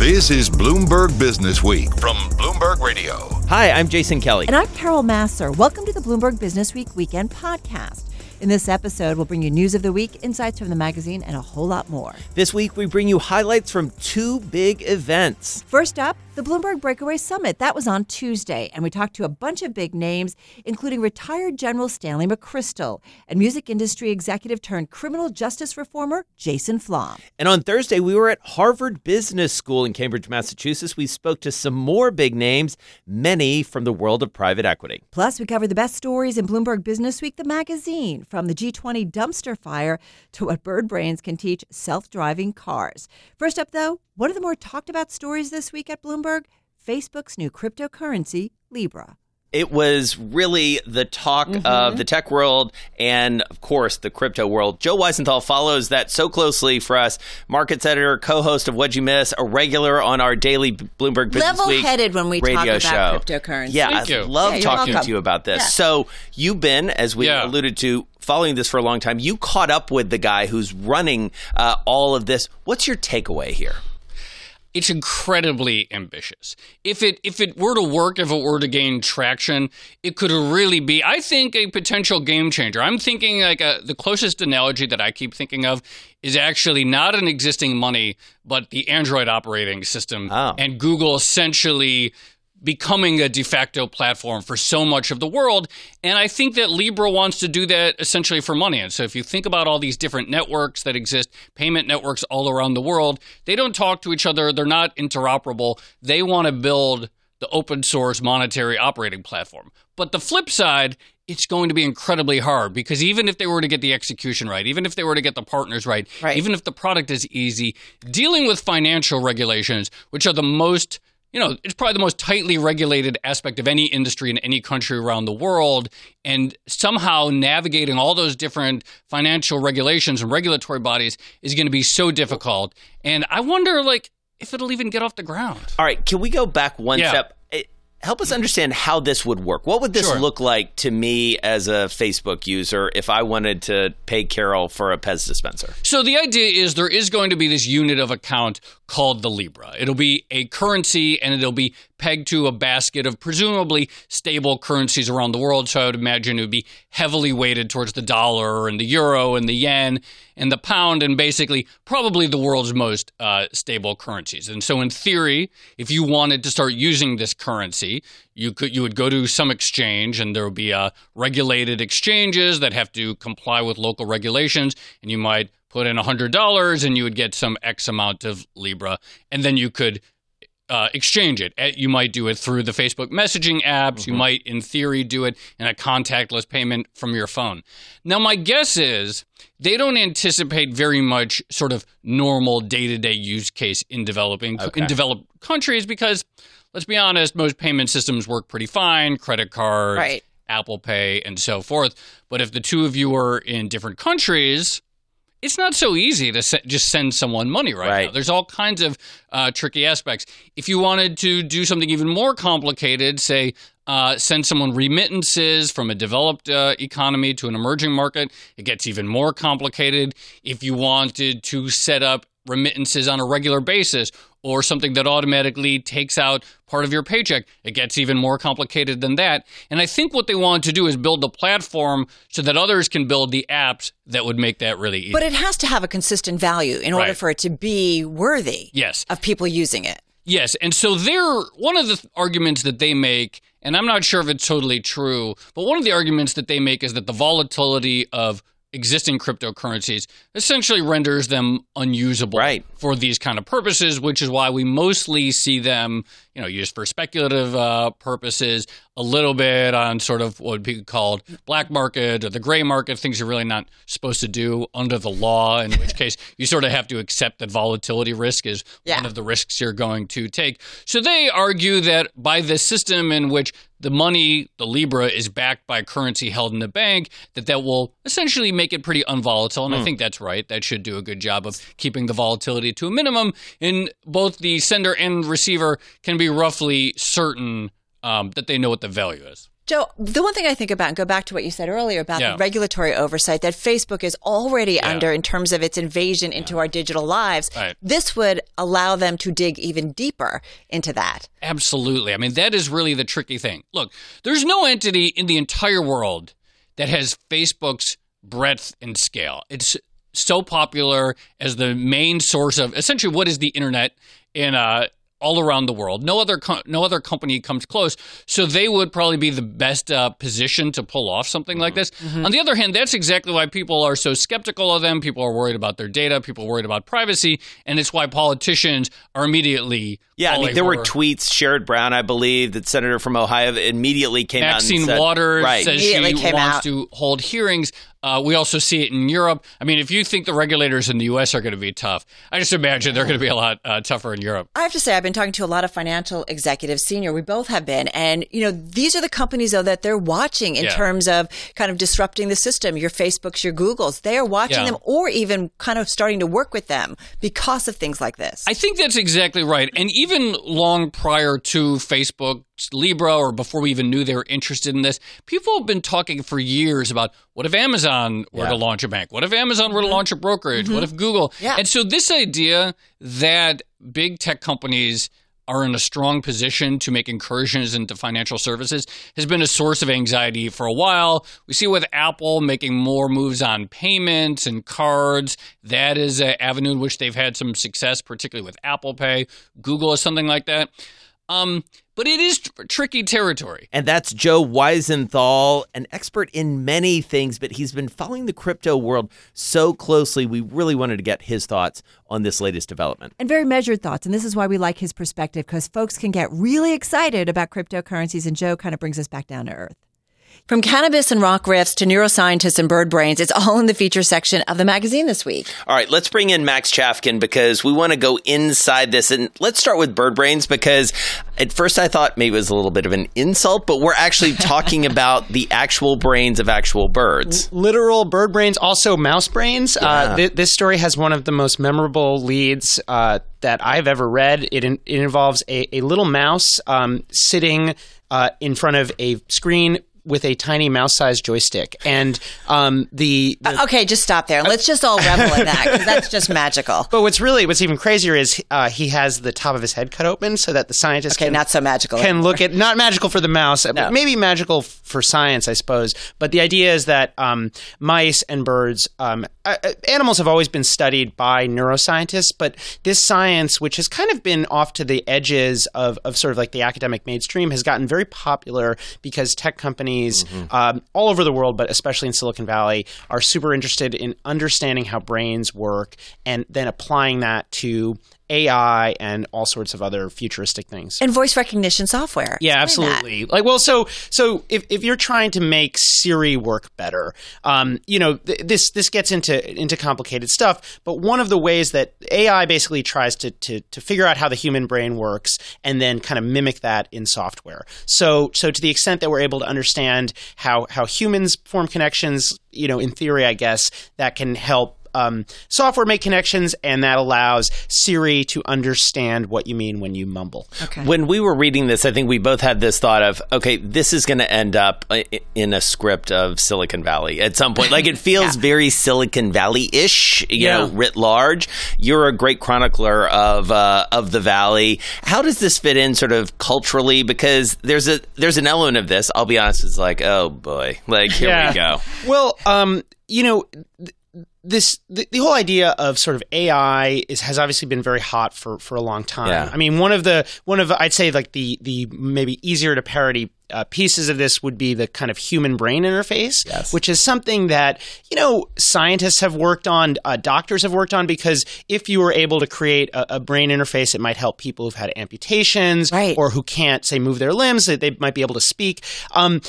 This is Bloomberg Business Week from Bloomberg Radio. Hi, I'm Jason Kelly. And I'm Carol Massar. Welcome to the Bloomberg Business Week Weekend Podcast. In this episode, we'll bring you news of the week, insights from the magazine, and a whole lot more. This week, we bring you highlights from two big events. First up, the Bloomberg Breakaway Summit. That was on Tuesday, and we talked to a bunch of big names, including retired General Stanley McChrystal and music industry executive turned criminal justice reformer Jason Flom. And on Thursday, we were at Harvard Business School in Cambridge, Massachusetts. We spoke to some more big names, many from the world of private equity. Plus, we covered the best stories in Bloomberg Business Week, the magazine, from the G20 dumpster fire to what bird brains can teach self driving cars. First up, though, one of the more talked about stories this week at Bloomberg Facebook's new cryptocurrency, Libra. It was really the talk mm-hmm. of the tech world and, of course, the crypto world. Joe Weisenthal follows that so closely for us. Markets editor, co-host of What'd You Miss, a regular on our daily Bloomberg Business Level-headed when we radio talk about show. cryptocurrency. Yeah, Thank I you. love yeah, talking welcome. to you about this. Yeah. So you've been, as we Yeah. alluded to, following this for a long time. You caught up with the guy who's running uh, all of this. What's your takeaway here? it's incredibly ambitious. If it if it were to work, if it were to gain traction, it could really be, I think, a potential game changer. I'm thinking like a, the closest analogy that I keep thinking of is actually not an existing money, but the Android operating system, Oh. and Google essentially becoming a de facto platform for so much of the world. And I think that Libra wants to do that essentially for money. And so if you think about all these different networks that exist, payment networks all around the world, they don't talk to each other, they're not interoperable. They want to build the open source monetary operating platform. But the flip side, it's going to be incredibly hard because even if they were to get the execution right, even if they were to get the partners right, Right. even if the product is easy, dealing with financial regulations, which are the most you know, it's probably the most tightly regulated aspect of any industry in any country around the world. And somehow navigating all those different financial regulations and regulatory bodies is going to be so difficult. And I wonder, like, if it'll even get off the ground. All right, can we go back one Yeah. step? Help us understand how this would work. What would this Sure. look like to me as a Facebook user if I wanted to pay Carol for a Pez dispenser? So the idea is there is going to be this unit of account called the Libra. It'll be a currency and it'll be pegged to a basket of presumably stable currencies around the world. So I would imagine it would be heavily weighted towards the dollar and the euro and the yen and the pound and basically probably the world's most uh, stable currencies. And so in theory, if you wanted to start using this currency, you could you would go to some exchange and there would be uh, regulated exchanges that have to comply with local regulations and you might put in $100 and you would get some x amount of libra and then you could uh, exchange it. Uh, You might do it through the Facebook messaging apps. You might, in theory, do it in a contactless payment from your phone. Now, my guess is they don't anticipate very much sort of normal day to day use case in developing Okay. in developed countries because, let's be honest, most payment systems work pretty fine. Credit cards, Right. Apple Pay, and so forth. But if the two of you are in different countries, it's not so easy to se- just send someone money right, Right. now. There's all kinds of uh, tricky aspects. If you wanted to do something even more complicated, say uh, send someone remittances from a developed uh, economy to an emerging market, it gets even more complicated. If you wanted to set up remittances on a regular basis or something that automatically takes out part of your paycheck. It gets even more complicated than that. And I think what they want to do is build a platform so that others can build the apps that would make that really easy. But it has to have a consistent value in order Right. for it to be worthy yes. of people using it. Yes, and so they're one of the arguments that they make, and I'm not sure if it's totally true, but one of the arguments that they make is that the volatility of existing cryptocurrencies essentially renders them unusable Right. for these kind of purposes, which is why we mostly see them, you know, used for speculative uh, purposes, a little bit on sort of what would be called black market or the gray market, things you're really not supposed to do under the law, in which case you sort of have to accept that volatility risk is Yeah. one of the risks you're going to take. So they argue that by this system in which the money, the Libra, is backed by currency held in the bank, that that will essentially make it pretty unvolatile. And I think that's right. That should do a good job of keeping the volatility to a minimum. And both the sender and receiver can be roughly certain um, that they know what the value is. Joe, the one thing I think about, and go back to what you said earlier about Yeah. the regulatory oversight that Facebook is already under in terms of its invasion into our digital lives, Right. this would allow them to dig even deeper into that. Absolutely. I mean, that is really the tricky thing. Look, there's no entity in the entire world that has Facebook's breadth and scale. It's so popular as the main source of essentially what is the internet in uh, all around the world. No other co- no other company comes close. So they would probably be the best uh, position to pull off something like this. On the other hand, that's exactly why people are so skeptical of them. People are worried about their data. People are worried about privacy, and it's why politicians are immediately Yeah, I mean, there were tweets. Sherrod Brown, I believe, that senator from Ohio immediately came out Maxine Waters right. says she came wants out. to hold hearings. Uh, we also see it in Europe. I mean, if you think the regulators in the U.S. are going to be tough, I just imagine they're going to be a lot uh, tougher in Europe. I have to say, I've been talking to a lot of financial executives, senior. We both have been, and you know, these are the companies though that they're watching in Yeah. terms of kind of disrupting the system. Your Facebooks, your Googles, they are watching Yeah. them, or even kind of starting to work with them because of things like this. I think that's exactly right. And even long prior to Facebook, Libra or before we even knew they were interested in this, people have been talking for years about what if Amazon were to launch a bank? What if Amazon were to launch a brokerage? What if Google? Yeah. And so this idea that big tech companies are in a strong position to make incursions into financial services has been a source of anxiety for a while. We see with Apple making more moves on payments and cards. That is an avenue in which they've had some success, particularly with Apple Pay. Google is something like that. Um, but it is tr- tricky territory. And that's Joe Weisenthal, an expert in many things, but he's been following the crypto world so closely. We really wanted to get his thoughts on this latest development. And very measured thoughts. And this is why we like his perspective because folks can get really excited about cryptocurrencies. And Joe kind of brings us back down to earth. From cannabis and rock riffs to neuroscientists and bird brains, it's all in the feature section of the magazine this week. All right, let's bring in Max Chafkin because we want to go inside this. And let's start with bird brains because at first I thought maybe it was a little bit of an insult, but we're actually talking about the actual brains of actual birds. literal bird brains, also mouse brains. Uh, th- this story has one of the most memorable leads uh, that I've ever read. It, in- it involves a, a little mouse um, sitting uh, in front of a screen with a tiny mouse-sized joystick, and um, the, the Okay, just stop there. Let's just all revel in that because that's just magical. but what's really what's even crazier is uh, he has the top of his head cut open so that the scientist Okay, can, not so magical. can look at not magical for the mouse, No. but maybe magical for science, I suppose. But the idea is that um, mice and birds, um, uh, uh, animals have always been studied by neuroscientists, but this science, which has kind of been off to the edges of, of sort of like the academic mainstream, has gotten very popular because tech companies um, all over the world, but especially in Silicon Valley, are super interested in understanding how brains work and then applying that to AI and all sorts of other futuristic things. and voice recognition software. Yeah, Explain that. absolutely. Like, well, so so if, if you're trying to make Siri work better, um, you know, th- this this gets into into complicated stuff. But one of the ways that AI basically tries to to to figure out how the human brain works and then kind of mimic that in software. So so to the extent that we're able to understand how how humans form connections, you know, in theory, I guess that can help um, software make connections, and that allows Siri to understand what you mean when you mumble. Okay. When we were reading this, I think we both had this thought of, okay, this is going to end up in a script of Silicon Valley at some point. Like it feels very Silicon Valley ish, you Yeah. know, writ large. You're a great chronicler of uh, of the Valley. How does this fit in, sort of culturally? Because there's a there's an element of this. I'll be honest, it's like, oh boy, like here we go. Well, um, you know, th- this the, the whole idea of sort of AI is has obviously been very hot for for a long time. Yeah. I mean, one of the one of I'd say like the the maybe easier to parody. Uh, pieces of this would be the kind of human brain interface, Yes. which is something that you know scientists have worked on, uh, doctors have worked on, because if you were able to create a, a brain interface, it might help people who've had amputations Right. or who can't say move their limbs, that they might be able to speak. Um,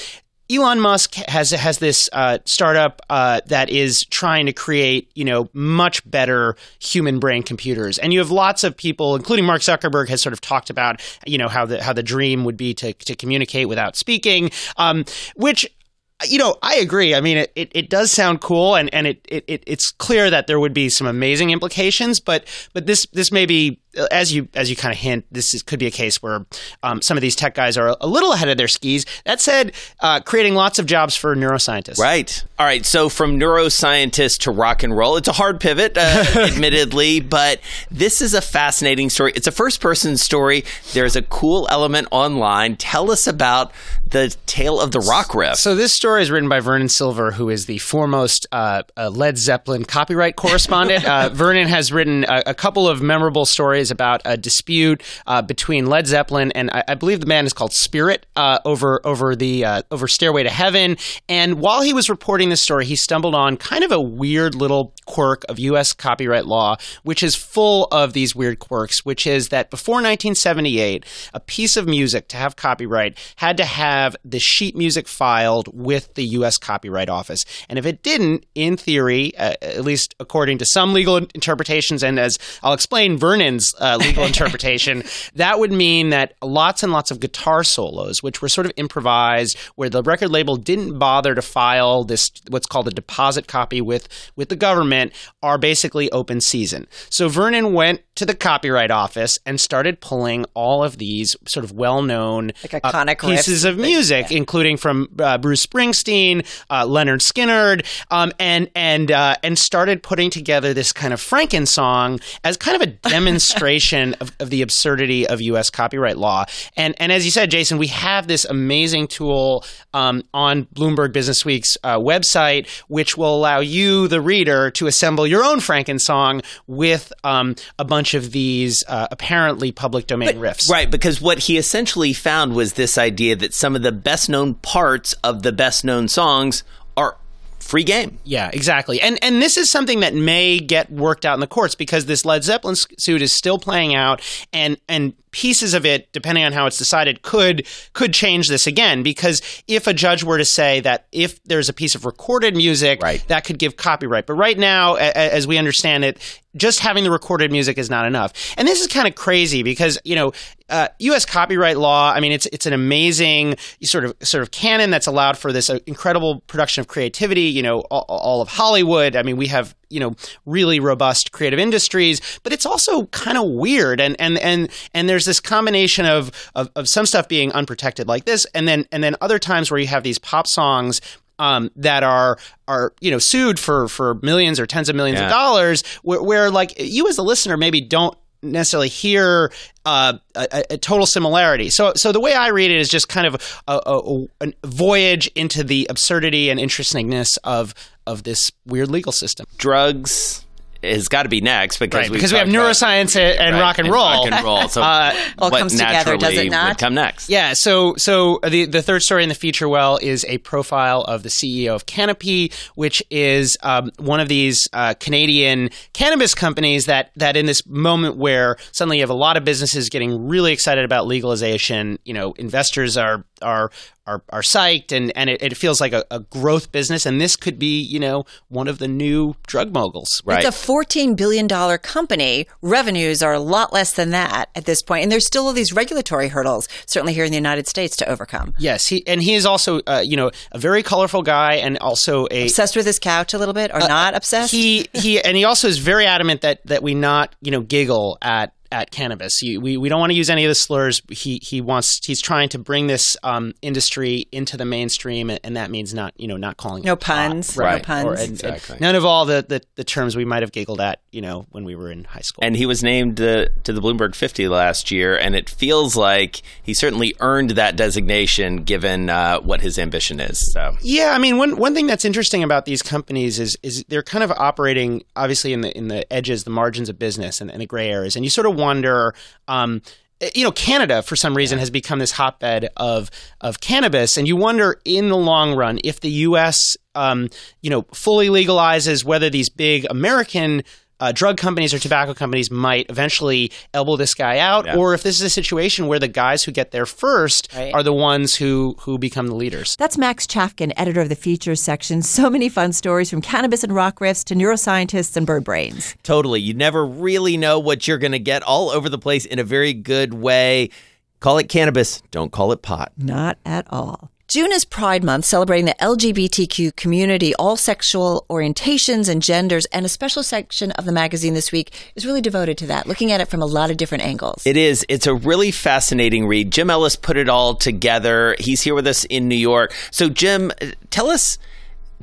Elon Musk has has this uh, startup uh, that is trying to create, you know, much better human brain computers, and you have lots of people, including Mark Zuckerberg, has sort of talked about, you know, how the how the dream would be to to communicate without speaking, um, which. You know, I agree. I mean, it, it, it does sound cool, and, and it, it, it it's clear that there would be some amazing implications. But but this this may be as you as you kind of hint, this is, could be a case where um, some of these tech guys are a little ahead of their skis. That said, uh, creating lots of jobs for neuroscientists. Right. All right. So from neuroscientist to rock and roll, it's a hard pivot, uh, admittedly, but this is a fascinating story. It's a first person story. There's a cool element online. Tell us about the tale of the rock riff. So this story is written by Vernon Silver, who is the foremost uh, uh, Led Zeppelin copyright correspondent. Uh, Vernon has written a, a, couple of memorable stories about a dispute uh, between Led Zeppelin and I, I, believe the band is called Spirit uh, over over the uh, over Stairway to Heaven. And while he was reporting this story, he stumbled on kind of a weird little quirk of U.S. copyright law, which is full of these weird quirks. Which is that before 1978, a piece of music to have copyright had to have have the sheet music filed with the U.S. Copyright Office. And if it didn't, in theory, uh, at least according to some legal interpretations, and as I'll explain Vernon's uh, legal interpretation, that would mean that lots and lots of guitar solos, which were sort of improvised, where the record label didn't bother to file this what's called a deposit copy with with the government, are basically open season. So Vernon went to the Copyright Office and started pulling all of these sort of well-known like iconic uh, pieces of music, yeah. including from uh, Bruce Springsteen, uh, Lynyrd Skynyrd, um, and and uh, and started putting together this kind of Franken song as kind of a demonstration of, of, the absurdity of U.S. copyright law. And and as you said, Jason, we have this amazing tool um, on Bloomberg Business Week's uh, website, which will allow you, the reader, to assemble your own Franken song with um, a bunch of these uh, apparently public domain but, riffs. Right, because what he essentially found was this idea that some of the best known parts of the best known songs free game. Yeah, exactly. And and this is something that may get worked out in the courts because this Led Zeppelin suit is still playing out and and pieces of it depending on how it's decided could could change this again because if a judge were to say that if there's a piece of recorded music right. that could give copyright but right now as we understand it just having the recorded music is not enough and this is kind of crazy because you know uh, U.S. copyright law. I mean, it's it's an amazing sort of sort of canon that's allowed for this uh, incredible production of creativity. You know, all, all, of Hollywood. I mean, we have you know really robust creative industries, but it's also kind of weird. And and and and there's this combination of, of of some stuff being unprotected like this, and then and then other times where you have these pop songs um, that are are you know sued for for millions or tens of millions yeah. of dollars, where, where, like you as a listener maybe don't necessarily hear uh, a, a, total similarity. So, so the way I read it is just kind of a, a, a voyage into the absurdity and interestingness of of this weird legal system. Drugs, has got to be next because right, because we have neuroscience about, and, right, rock and roll. And rock and roll. So uh, all comes together, does it not? come next. Yeah. So so the the third story in the feature well is a profile of the CEO of Canopy, which is um, one of these uh, Canadian cannabis companies that that in this moment where suddenly you have a lot of businesses getting really excited about legalization, you know, investors are are are, are psyched and, and it, it feels like a, a, growth business. And this could be, you know, one of the new drug moguls. Right. It's a $14 billion company. Revenues are a lot less than that at this. And there's still all these regulatory hurdles, certainly here in the United States, to overcome. Yes. He, and he is also, uh, you know, a very colorful guy and also a. Obsessed with his couch a little bit or uh, not obsessed? He, he, and he also is very adamant that, that we not, you know, giggle at at cannabis. He, we, we don't want to use any of the slurs. He he wants he's trying to bring this um, industry into the mainstream, and that means not you know not calling no puns, right? No puns, or, and, exactly. And none of all the, the, the terms we might have giggled at you know when we were in high school. And he was named uh, to the Bloomberg 50 last year, and it feels like he certainly earned that designation given uh, what his ambition is. So yeah, I mean one one thing that's interesting about these companies is is they're kind of operating obviously in the in the edges, the margins of business, and, and the gray areas, and you sort of wonder. Um, you know, Canada for some reason has become this hotbed of of cannabis, and you wonder in the long run if the U.S. Um, you know fully legalizes whether these big American uh, drug companies or tobacco companies might eventually elbow this guy out, yeah. or if this is a situation where the guys who get there first right. are the ones who who become the leaders. That's Max Chafkin, editor of the features section. So many fun stories from cannabis and rock riffs to neuroscientists and bird brains. Totally. You never really know what you're going to get all over the place in a very good way. Call it cannabis, don't call it pot. Not at all. June is Pride Month, celebrating the LGBTQ community, all sexual orientations and genders, and a special section of the magazine this week is really devoted to that, looking at it from a lot of different angles. It is. It's a really fascinating read. Jim Ellis put it all together. He's here with us in New York. So, Jim, uh, tell us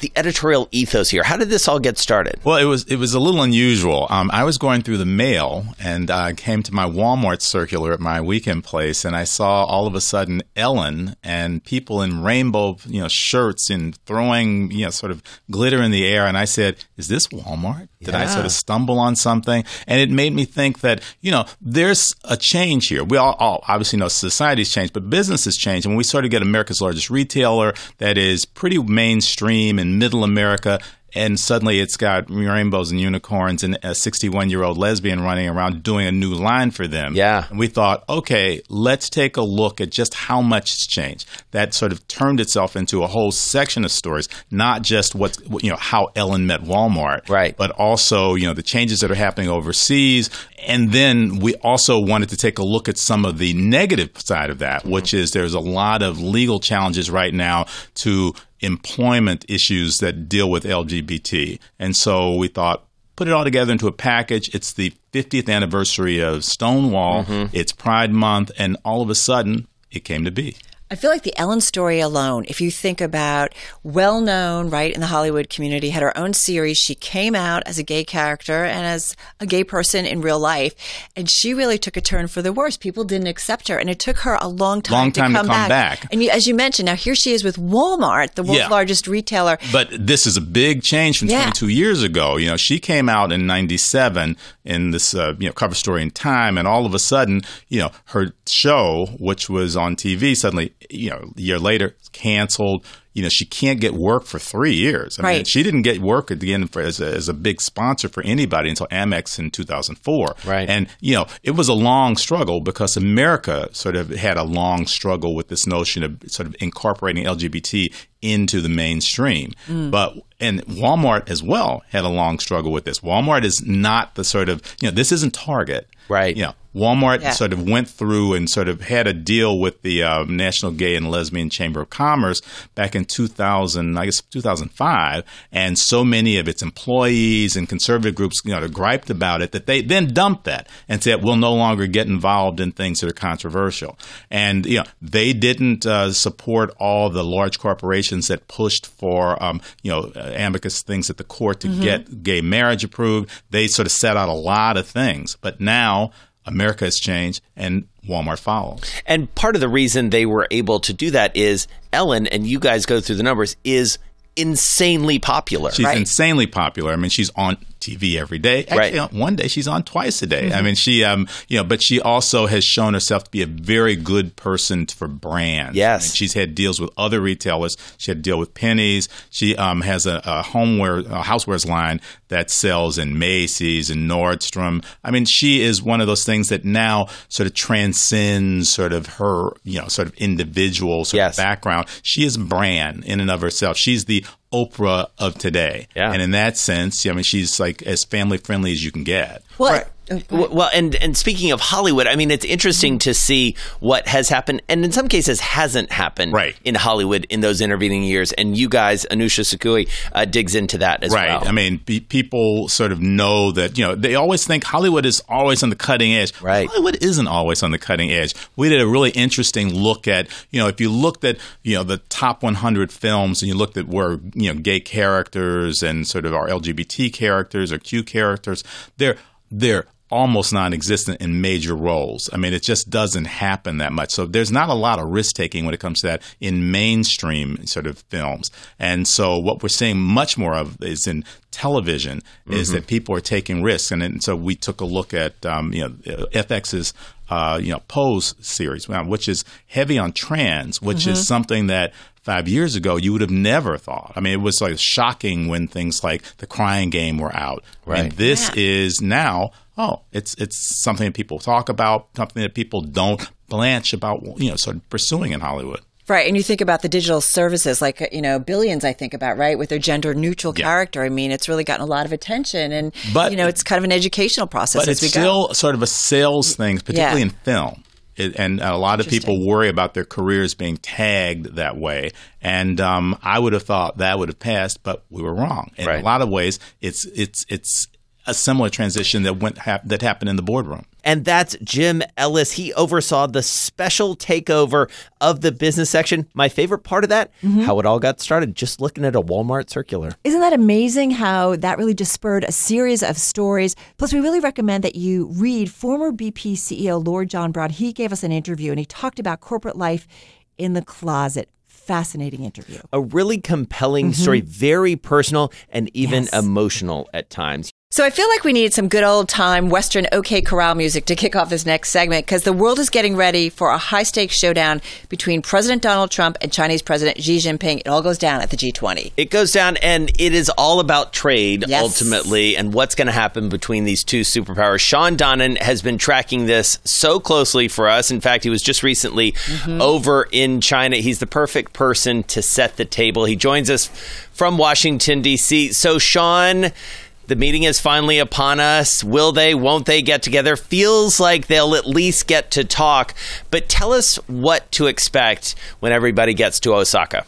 the editorial ethos here. How did this all get started? Well, it was it was a little unusual. Um, I was going through the mail and I uh, came to my Walmart circular at my weekend place, and I saw all of a sudden Ellen and people in rainbow you know shirts and throwing you know sort of glitter in the air, and I said, "Is this Walmart? Did yeah. I sort of stumble on something?" And it made me think that you know there's a change here. We all, all obviously know society's changed, but business has changed, and when we sort of get America's largest retailer that is pretty mainstream in middle America and suddenly it's got rainbows and unicorns and a 61 year old lesbian running around doing a new line for them. Yeah. And we thought, okay, let's take a look at just how much it's changed. That sort of turned itself into a whole section of stories, not just what's, you know, how Ellen met Walmart, right. but also, you know, the changes that are happening overseas. And then we also wanted to take a look at some of the negative side of that, which is there's a lot of legal challenges right now to employment issues that deal with LGBT. And so we thought, put it all together into a package. It's the 50th anniversary of Stonewall, mm-hmm. it's Pride Month, and all of a sudden, it came to be. I feel like the Ellen story alone, if you think about well known, right, in the Hollywood community, had her own series. She came out as a gay character and as a gay person in real life. And she really took a turn for the worse. People didn't accept her. And it took her a long time, long time to, come, to come back. back. And you, as you mentioned, now here she is with Walmart, the world's yeah. largest retailer. But this is a big change from yeah. 22 years ago. You know, she came out in 97 in this, uh, you know, cover story in Time. And all of a sudden, you know, her show, which was on TV, suddenly, you know, a year later, canceled you know, she can't get work for three years. I right. mean, she didn't get work again for, as, a, as a big sponsor for anybody until Amex in 2004. Right. And, you know, it was a long struggle because America sort of had a long struggle with this notion of sort of incorporating LGBT into the mainstream. Mm. But and Walmart as well had a long struggle with this. Walmart is not the sort of you know this isn't Target, right? You know, Walmart yeah. sort of went through and sort of had a deal with the uh, National Gay and Lesbian Chamber of Commerce back in 2000, I guess 2005, and so many of its employees and conservative groups, you know, griped about it that they then dumped that and said we'll no longer get involved in things that are controversial. And you know, they didn't uh, support all the large corporations that pushed for um, you know amicus things at the court to mm-hmm. get gay marriage approved. They sort of set out a lot of things, but now America has changed and Walmart follows. And part of the reason they were able to do that is Ellen, and you guys go through the numbers, is insanely popular. She's right? insanely popular. I mean, she's on TV every day. Actually, right. one day she's on twice a day. Mm-hmm. I mean, she, um, you know, but she also has shown herself to be a very good person for brands. Yes, I mean, she's had deals with other retailers. She had a deal with Penney's. She um, has a, a homeware, a housewares line that sells in Macy's and Nordstrom. I mean, she is one of those things that now sort of transcends sort of her, you know, sort of individual sort yes. of background. She is brand in and of herself. She's the Oprah of today. Yeah. And in that sense, I mean, she's like as family friendly as you can get. Well, right. Well, and and speaking of Hollywood, I mean, it's interesting to see what has happened, and in some cases hasn't happened right. in Hollywood in those intervening years. And you guys, Anusha Sakoui, uh, digs into that as right. well. Right. I mean, be, people sort of know that you know they always think Hollywood is always on the cutting edge. Right. Hollywood isn't always on the cutting edge. We did a really interesting look at you know if you looked at you know the top 100 films and you looked at where you know gay characters and sort of our LGBT characters or Q characters, they're they're almost non-existent in major roles. I mean, it just doesn't happen that much. So there's not a lot of risk taking when it comes to that in mainstream sort of films. And so what we're seeing much more of is in television mm-hmm. is that people are taking risks. And, and so we took a look at um, you know FX's uh, you know Pose series, which is heavy on trans, which mm-hmm. is something that five years ago you would have never thought. I mean, it was like shocking when things like the Crying Game were out. Right. And this yeah. is now oh, it's it's something that people talk about, something that people don't blanch about, you know, sort of pursuing in Hollywood. Right. And you think about the digital services like, you know, billions, I think about, right, with their gender neutral yeah. character. I mean, it's really gotten a lot of attention. And, but, you know, it's kind of an educational process but as it's we still go. sort of a sales thing, particularly yeah. in film. It, and a lot of people worry about their careers being tagged that way. And um, I would have thought that would have passed, but we were wrong. In Right. a lot of ways, it's it's it's a similar transition that went hap- that happened in the boardroom. And that's Jim Ellis. He oversaw the special takeover of the business section. My favorite part of that, mm-hmm. how it all got started, just looking at a Walmart circular. Isn't that amazing how that really just spurred a series of stories? Plus, we really recommend that you read former BP CEO Lord John Browne. He gave us an interview and he talked about corporate life in the closet. Fascinating interview. A really compelling mm-hmm. story, very personal and even Yes. emotional at times. So I feel like we need some good old time Western OK Corral music to kick off this next segment because the world is getting ready for a high stakes showdown between President Donald Trump and Chinese President Xi Jinping. It all goes down at the G20. It goes down, and it is all about trade Yes. ultimately, and what's going to happen between these two superpowers. Shawn Donnan has been tracking this so closely for us. In fact, he was just recently mm-hmm. over in China. He's the perfect person to set the table. He joins us from Washington D.C. So, Shawn. The meeting is finally upon us. Will they, won't they get together? Feels like they'll at least get to talk. But tell us what to expect when everybody gets to Osaka.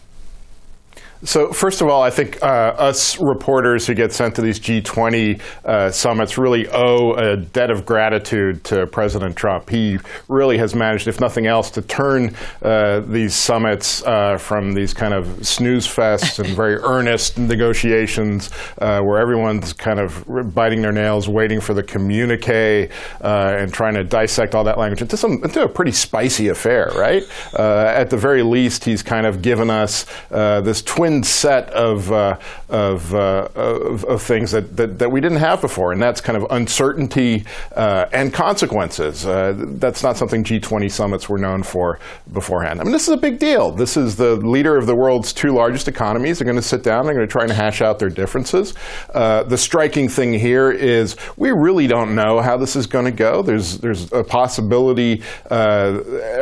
So, first of all, I think uh, us reporters who get sent to these G20 uh, summits really owe a debt of gratitude to President Trump. He really has managed, if nothing else, to turn uh, these summits uh, from these kind of snooze fests and very earnest negotiations uh, where everyone's kind of biting their nails, waiting for the communique uh, and trying to dissect all that language into, some, into a pretty spicy affair, right? Uh, at the very least, he's kind of given us uh, this twin set of, uh, of, uh, of, of things that, that, that we didn't have before, and that's kind of uncertainty uh, and consequences. Uh, that's not something G20 summits were known for beforehand. I mean, this is a big deal. This is the leader of the world's two largest economies. They're going to sit down, they're going to try and hash out their differences. Uh, the striking thing here is we really don't know how this is going to go. There's, there's a possibility, uh,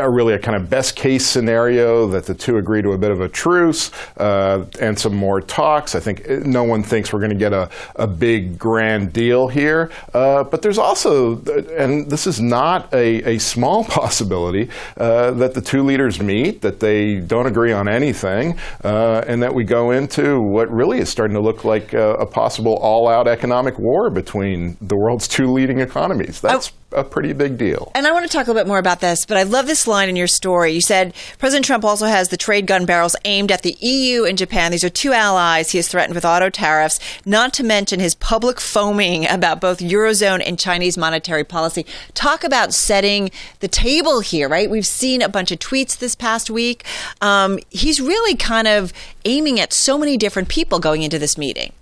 really a kind of best case scenario that the two agree to a bit of a truce uh, and some more talks. I think uh, no one thinks we're going to get a, a big grand deal here. Uh, but there's also, and this is not a, a small possibility, uh, that the two leaders meet, that they don't agree on anything, uh, and that we go into what really is starting to look like a, a possible all out economic war between the world's two leading economies. That's a pretty big deal. And I want to talk a little bit more about this, but I love this line in your story. You said President Trump also has the trade gun barrels aimed at the EU and Japan. These are two allies he has threatened with auto tariffs, not to mention his public foaming about both Eurozone and Chinese monetary policy. Talk about setting the table here, right? We've seen a bunch of tweets this past week. Um, he's really kind of aiming at so many different people going into this meeting.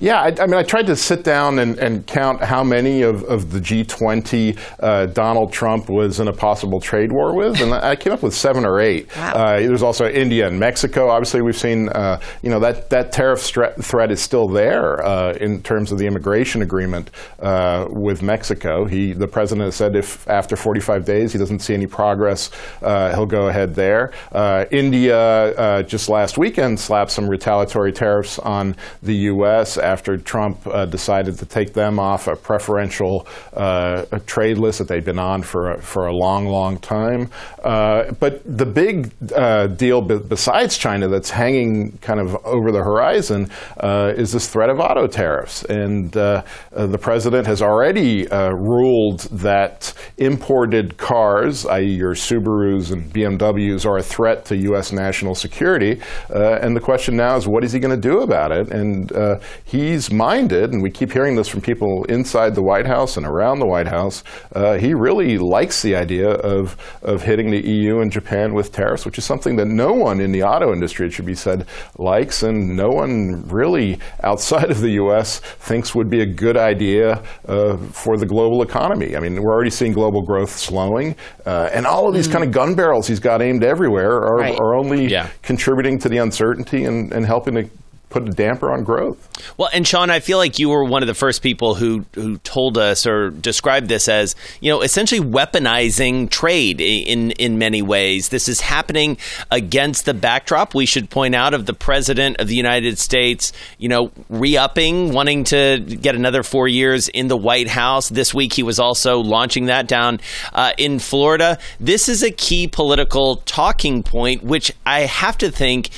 Yeah, I, I mean, I tried to sit down and, and count how many of, of the G20 uh, Donald Trump was in a possible trade war with, and I came up with seven or eight. Wow. Uh, there's also India and Mexico. Obviously, we've seen, uh, you know, that, that tariff stre- threat is still there uh, in terms of the immigration agreement uh, with Mexico. He, the president has said if after 45 days he doesn't see any progress, uh, he'll go ahead there. Uh, India uh, just last weekend slapped some retaliatory tariffs on the U.S. after Trump uh, decided to take them off a preferential uh, trade list that they'd been on for a, for a long, long time. Uh, but the big uh, deal be- besides China that's hanging kind of over the horizon uh, is this threat of auto tariffs. And the president has already ruled that imported cars, i.e., your Subarus and BMWs, are a threat to U.S. national security. And the question now is, what is he going to do about it? And uh, he's minded, and we keep hearing this from people inside the White House and around the White House. Uh, he really likes the idea of of hitting the EU and Japan with tariffs, which is something that no one in the auto industry, it should be said, likes, and no one really outside of the U.S. thinks would be a good idea uh, for the global economy. I mean, we're already seeing global growth slowing, uh, and all of these kind of gun barrels he's got aimed everywhere are, Right. are only Yeah. contributing to the uncertainty and, and helping to put a damper on growth. Well, and Shawn, I feel like you were one of the first people who who told us or described this as you know essentially weaponizing trade in in many ways. This is happening against the backdrop. We should point out of the president of the United States, you know, re-upping, wanting to get another four years in the White House. This week, he was also launching that down uh, in Florida. This is a key political talking point, which I have to think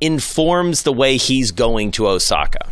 informs the way he's going to Osaka.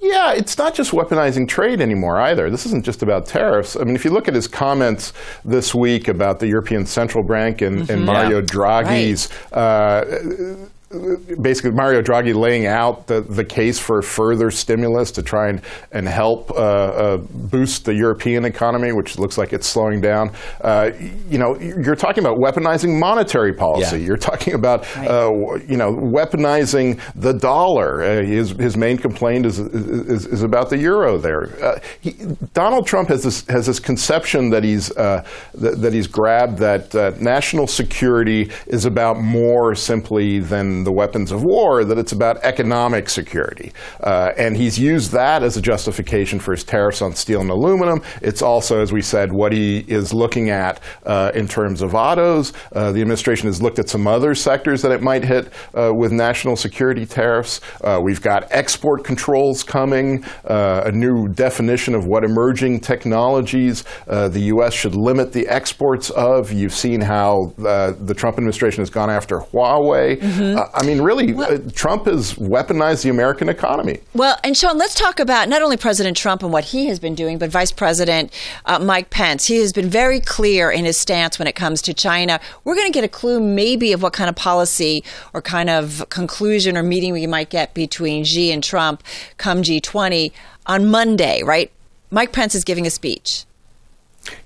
Yeah, it's not just weaponizing trade anymore either. This isn't just about tariffs. I mean, if you look at his comments this week about the European Central Bank and, mm-hmm. and Mario yeah. Draghi's right. uh, basically Mario Draghi laying out the, the case for further stimulus to try and, and help uh, uh, boost the European economy, which looks like it's slowing down. Uh, you know, you're talking about weaponizing monetary policy. Yeah. You're talking about, right. Uh, you know, weaponizing the dollar. Uh, his, his main complaint is, is, is about the euro there. Uh, he, Donald Trump has this, has this conception that he's, that, that, he's grabbed that national security is about more simply than the weapons of war, that it's about economic security. Uh, and he's used that as a justification for his tariffs on steel and aluminum. It's also, as we said, what he is looking at uh, in terms of autos. Uh, the administration has looked at some other sectors that it might hit uh, with national security tariffs. Uh, we've got export controls coming, uh, a new definition of what emerging technologies the U.S. should limit the exports of. You've seen how the Trump administration has gone after Huawei. Mm-hmm. I mean, really, well, uh, Trump has weaponized the American economy. Well, and Shawn, let's talk about not only President Trump and what he has been doing, but Vice President uh, Mike Pence. He has been very clear in his stance when it comes to China. We're going to get a clue, maybe, of what kind of policy or kind of conclusion or meeting we might get between Xi and Trump come G20 on Monday, right? Mike Pence is giving a speech.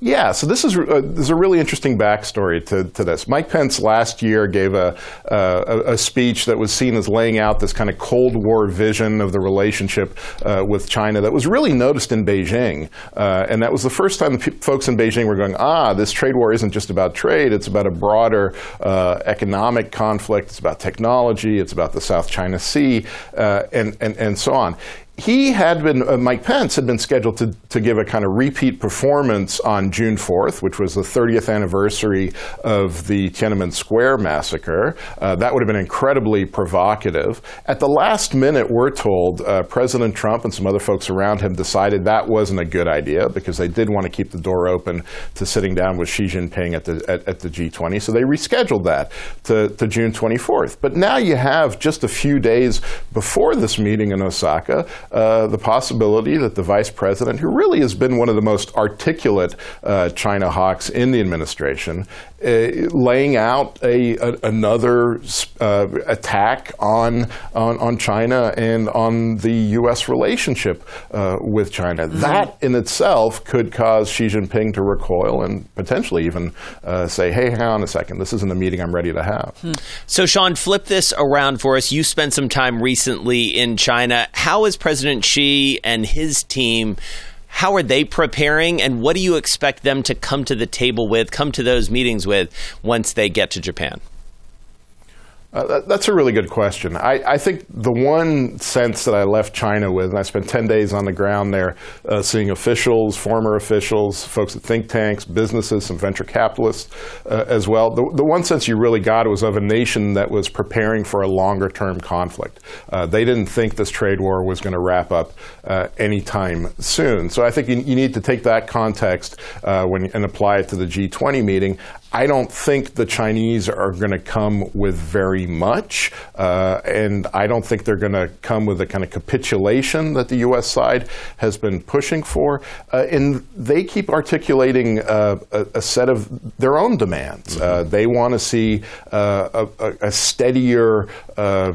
Yeah, so this is uh, there's a really interesting backstory to, to this. Mike Pence last year gave a, uh, a, speech that was seen as laying out this kind of Cold War vision of the relationship uh, with China that was really noticed in Beijing, uh, and that was the first time the pe- folks in Beijing were going, ah, this trade war isn't just about trade; it's about a broader economic conflict. It's about technology. It's about the South China Sea, and and and so on he had been, uh, Mike Pence had been scheduled to, to give a kind of repeat performance on June 4th, which was the 30th anniversary of the Tiananmen Square massacre. Uh, that would have been incredibly provocative. At the last minute, we're told uh, President Trump and some other folks around him decided that wasn't a good idea because they did want to keep the door open to sitting down with Xi Jinping at the, at, at the G20. So they rescheduled that to, to June 24th. But now you have just a few days before this meeting in Osaka, uh, the possibility that the vice president, who really has been one of the most articulate uh, China hawks in the administration, uh, laying out a, a another uh, attack on, on, on China and on the U.S. relationship uh, with China. Mm-hmm. That in itself could cause Xi Jinping to recoil and potentially even say, "Hey, hang on a second, this isn't a meeting I'm ready to have." Hmm. So, Shawn, flip this around for us. You spent some time recently in China. How is President President Xi and his team how are they preparing and what do you expect them to come to the table with come to those meetings with once they get to japan uh, that, that's a really good question. I, I, think the one sense that I left China with, and I spent 10 days on the ground there uh, seeing officials, former officials, folks at think tanks, businesses, some venture capitalists uh, as well. The, the, one sense you really got was of a nation that was preparing for a longer term conflict. Uh, they didn't think this trade war was going to wrap up uh, anytime soon. So I think you, you, need to take that context when, and apply it to the G20 meeting. I don't think the Chinese are going to come with very much, uh, and I don't think they're going to come with the kind of capitulation that the U.S. side has been pushing for. Uh, and they keep articulating uh, a, a, set of their own demands. Uh, mm-hmm. they want to see uh, a, a, steadier uh,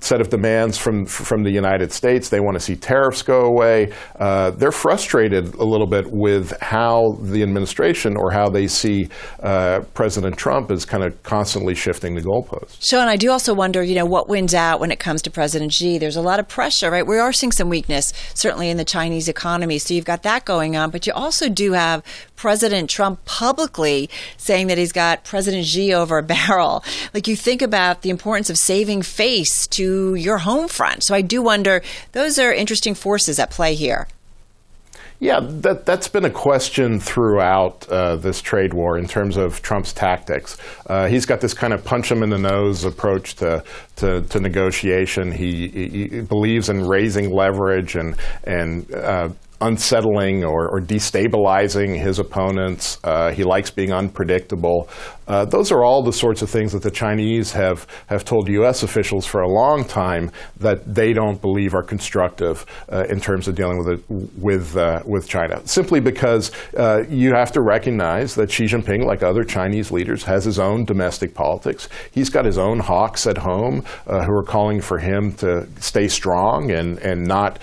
set of demands from from the United States. They want to see tariffs go away. they're frustrated a little bit with how the administration or how they see. Uh, uh, President Trump is kind of constantly shifting the goalposts. Shawn, I do also wonder, you know, what wins out when it comes to President Xi. There's a lot of pressure, right? We are seeing some weakness, certainly in the Chinese economy. So you've got that going on, but you also do have President Trump publicly saying that he's got President Xi over a barrel. Like you think about the importance of saving face to your home front. So I do wonder, those are interesting forces at play here. Yeah, that, that's been a question throughout uh, this trade war in terms of Trump's tactics. Uh, he's got this kind of punch him in the nose approach to, to, to negotiation. He, he, he, believes in raising leverage and, and uh, unsettling or, or, destabilizing his opponents. Uh, he likes being unpredictable. Uh, those are all the sorts of things that the Chinese have, have told U.S. officials for a long time that they don't believe are constructive uh, in terms of dealing with, it, with, uh, with China. Simply because uh, you have to recognize that Xi Jinping, like other Chinese leaders, has his own domestic politics. He's got his own hawks at home uh, who are calling for him to stay strong and, and not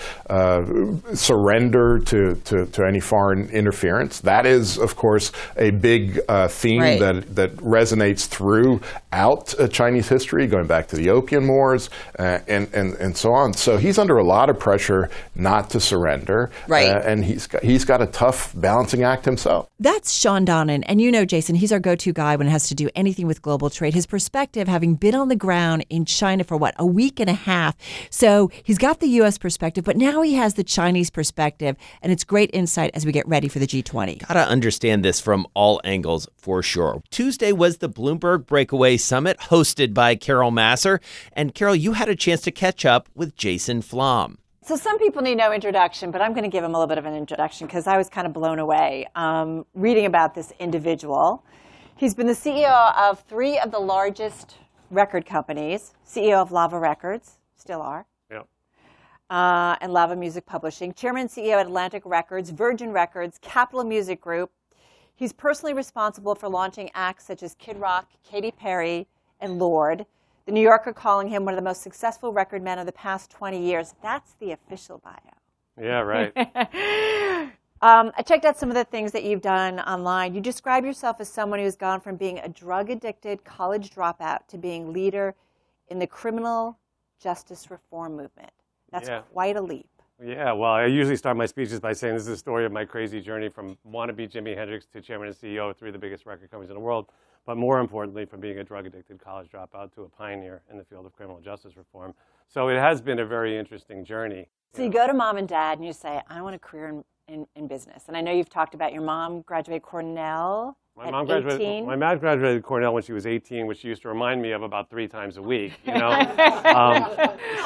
surrender to, to, to, any foreign interference. That is, of course, a big theme right. that, that resonates throughout uh, Chinese history, going back to the Opium Wars uh, and, and, and so on. So he's under a lot of pressure not to surrender. Right. Uh, and he's got, he's got a tough balancing act himself. That's Shawn Donnan. And you know, Jason, he's our go to guy when it has to do anything with global trade. His perspective, having been on the ground in China for what, a week and a half. So he's got the U.S. perspective, but now he has the Chinese perspective. And it's great insight as we get ready for the G20. Gotta understand this from all angles for sure. Tuesday Tuesday was the Bloomberg Breakaway Summit hosted by Carol Massar. And Carol, you had a chance to catch up with Jason Flom. So some people need no introduction, but I'm going to give him a little bit of an introduction because I was kind of blown away um, reading about this individual. He's been the CEO of three of the largest record companies, CEO of Lava Records, still are. Yep. Uh, and Lava Music Publishing, chairman and CEO at Atlantic Records, Virgin Records, Capitol Music Group, He's personally responsible for launching acts such as Kid Rock, Katy Perry, and Lorde. The New Yorker calling him one of the most successful record men of the past 20 years. That's the official bio. Yeah, right. um, I checked out some of the things that you've done online. You describe yourself as someone who's gone from being a drug addicted college dropout to being leader in the criminal justice reform movement. That's yeah. quite a leap. Yeah, well, I usually start my speeches by saying this is a story of my crazy journey from wannabe Jimi Hendrix to chairman and CEO of three of the biggest record companies in the world, but more importantly, from being a drug addicted college dropout to a pioneer in the field of criminal justice reform. So it has been a very interesting journey. So you go to mom and dad and you say, I want a career in, in, in business. And I know you've talked about your mom graduated Cornell. My mom graduated. 18? My mom graduated Cornell when she was 18, which she used to remind me of about three times a week. You know. um,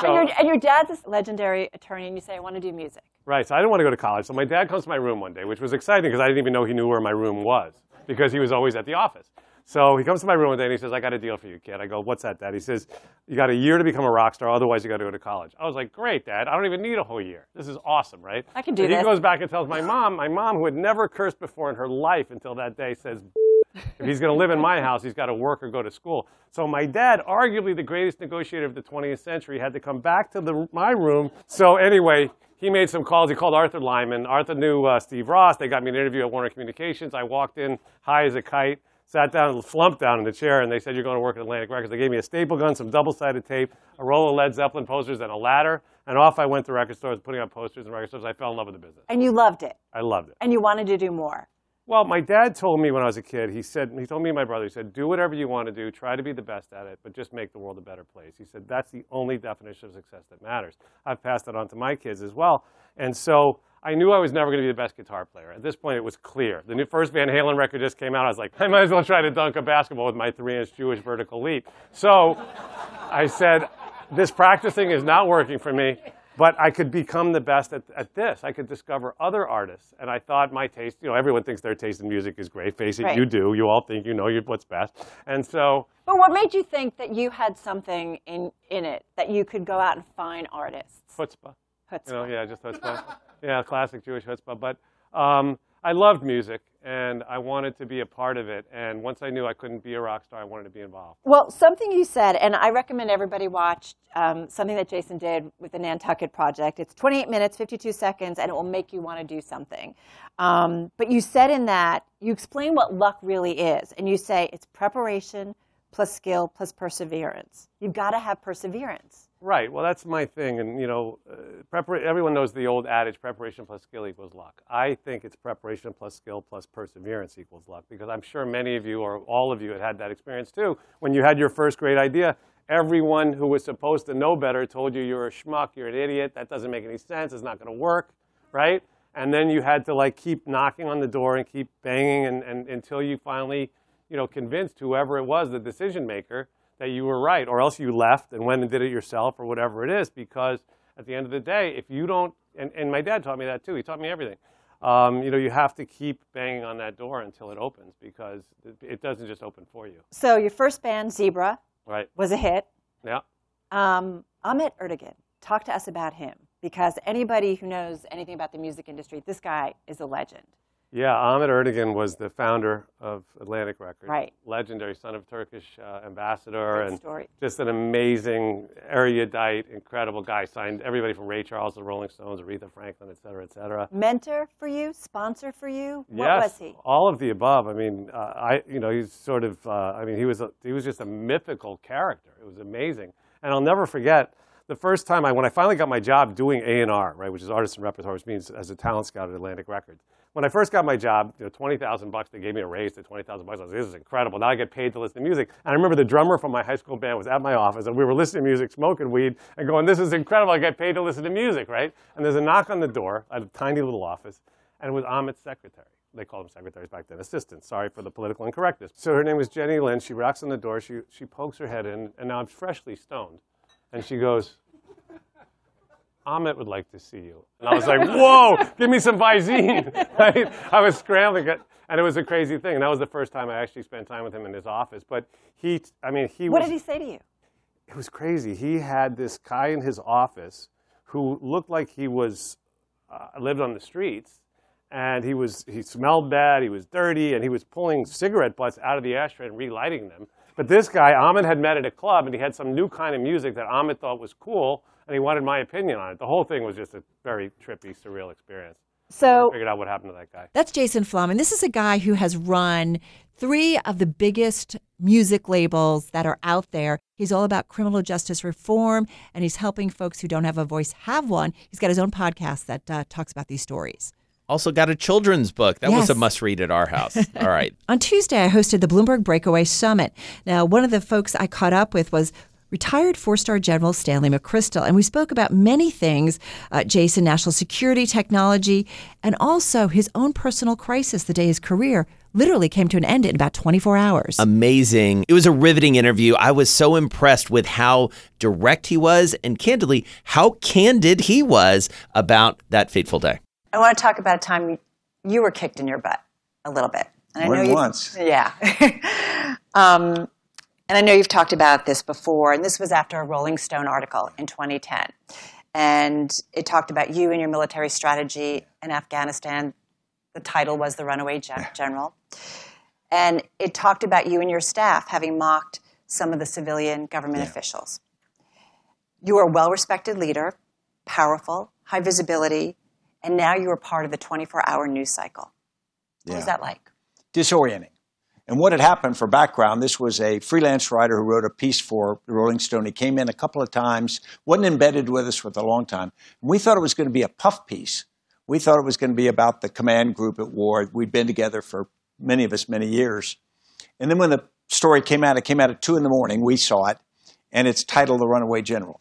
so, and, your, and, your, dad's a legendary attorney, and you say, "I want to do music." Right. So I didn't want to go to college. So my dad comes to my room one day, which was exciting because I didn't even know he knew where my room was because he was always at the office. So he comes to my room one day and he says, I got a deal for you, kid. I go, what's that, Dad? He says, you got a year to become a rock star, otherwise you got to go to college. I was like, great, Dad. I don't even need a whole year. This is awesome, right? I can do and this. He goes back and tells my mom, my mom, who had never cursed before in her life until that day, says, if he's going to live in my house, he's got to work or go to school. So my dad, arguably the greatest negotiator of the 20th century, had to come back to the, my room. So anyway, he made some calls. He called Arthur Liman. Arthur knew uh, Steve Ross. They got me an interview at Warner Communications. I walked in high as a kite sat down and flumped down in the chair, and they said, You're going to work at Atlantic Records. They gave me a staple gun, some double sided tape, a roll of Led Zeppelin posters, and a ladder. And off I went to record stores, putting up posters and record stores. I fell in love with the business. And you loved it. I loved it. And you wanted to do more. Well, my dad told me when I was a kid, he said, he told me and my brother, he said, do whatever you want to do, try to be the best at it, but just make the world a better place. He said, that's the only definition of success that matters. I've passed that on to my kids as well. And so I knew I was never going to be the best guitar player. At this point, it was clear. The new first Van Halen record just came out. I was like, I might as well try to dunk a basketball with my three-inch Jewish vertical leap. So I said, this practicing is not working for me, but I could become the best at, at this. I could discover other artists. And I thought my taste, you know, everyone thinks their taste in music is great. Face it, right. you do. You all think you know what's best. And so. But what made you think that you had something in, in it, that you could go out and find artists? Chutzpah. Chutzpah. You know, yeah, just chutzpah. yeah, classic Jewish chutzpah. But um, I loved music, and I wanted to be a part of it. And once I knew I couldn't be a rock star, I wanted to be involved. Well, something you said, and I recommend everybody watch um, something that Jason did with the Nantucket Project. It's 28 minutes, 52 seconds, and it will make you want to do something. Um, but you said in that, you explain what luck really is, and you say it's preparation plus skill plus perseverance. You've got to have perseverance. Right. Well, that's my thing, and you know, uh, prepar- everyone knows the old adage: preparation plus skill equals luck. I think it's preparation plus skill plus perseverance equals luck, because I'm sure many of you or all of you had had that experience too. When you had your first great idea, everyone who was supposed to know better told you you're a schmuck, you're an idiot, that doesn't make any sense, it's not going to work, right? And then you had to like keep knocking on the door and keep banging, and, and until you finally, you know, convinced whoever it was, the decision maker that you were right, or else you left and went and did it yourself or whatever it is. Because at the end of the day, if you don't, and, and my dad taught me that too, he taught me everything. Um, you know, you have to keep banging on that door until it opens because it, it doesn't just open for you. So your first band, Zebra, Right. was a hit. Yeah. Um, Ahmet Ertegun, talk to us about him because anybody who knows anything about the music industry, this guy is a legend. Yeah, Ahmet Ertegun was the founder of Atlantic Records. Right. Legendary son of Turkish uh, ambassador and story. just an amazing, erudite, incredible guy. Signed everybody from Ray Charles the Rolling Stones, Aretha Franklin, et cetera, et cetera. Mentor for you, sponsor for you. What yes, was he? all of the above. I mean, uh, I you know he's sort of uh, I mean he was a, he was just a mythical character. It was amazing, and I'll never forget the first time I when I finally got my job doing A and R, right, which is artist and repertoire, which means as a talent scout at Atlantic Records. When I first got my job, you know, twenty thousand bucks. They gave me a raise to twenty thousand bucks. I was like, this is incredible. Now I get paid to listen to music. And I remember the drummer from my high school band was at my office, and we were listening to music, smoking weed, and going, "This is incredible. I get paid to listen to music, right?" And there's a knock on the door. Had a tiny little office, and it was Ahmet's secretary. They called them secretaries back then, assistants. Sorry for the political incorrectness. So her name was Jenny Lynn. She rocks on the door. She she pokes her head in, and now I'm freshly stoned, and she goes. Ahmet would like to see you. And I was like, whoa, give me some Visine. right? I was scrambling. And it was a crazy thing. And that was the first time I actually spent time with him in his office. But he, I mean, he What was. did he say to you? It was crazy. He had this guy in his office who looked like he was, uh, lived on the streets. And he was, he smelled bad, he was dirty, and he was pulling cigarette butts out of the ashtray and relighting them. But this guy, Ahmet had met at a club, and he had some new kind of music that Ahmet thought was cool, and he wanted my opinion on it. The whole thing was just a very trippy, surreal experience. So- I figured out what happened to that guy. That's Jason Flom. And this is a guy who has run three of the biggest music labels that are out there. He's all about criminal justice reform and he's helping folks who don't have a voice have one. He's got his own podcast that uh, talks about these stories. Also got a children's book. That was a must read at our house. All right. On Tuesday, I hosted the Bloomberg Breakaway Summit. Now, one of the folks I caught up with was retired four star General Stanley McChrystal, and we spoke about many things uh, Jason, national security, technology, and also his own personal crisis the day his career literally came to an end in about 24 hours. Amazing. It was a riveting interview. I was so impressed with how direct he was and candidly, how candid he was about that fateful day. I want to talk about a time you were kicked in your butt a little bit. And More I know than you, once. Yeah. um, and I know you've talked about this before, and this was after a Rolling Stone article in 2010. And it talked about you and your military strategy in Afghanistan. The title was The Runaway Gen- General. And it talked about you and your staff having mocked some of the civilian government officials. You are a well respected leader, powerful, high visibility, and now you are part of the 24 hour news cycle. What was Yeah. that like? disorienting. And what had happened for background, this was a freelance writer who wrote a piece for Rolling Stone. He came in a couple of times, wasn't embedded with us for a long time. And we thought it was going to be a puff piece. We thought it was going to be about the command group at war. We'd been together for many of us many years. And then when the story came out, it came out at two in the morning. We saw it, and it's titled "The Runaway General."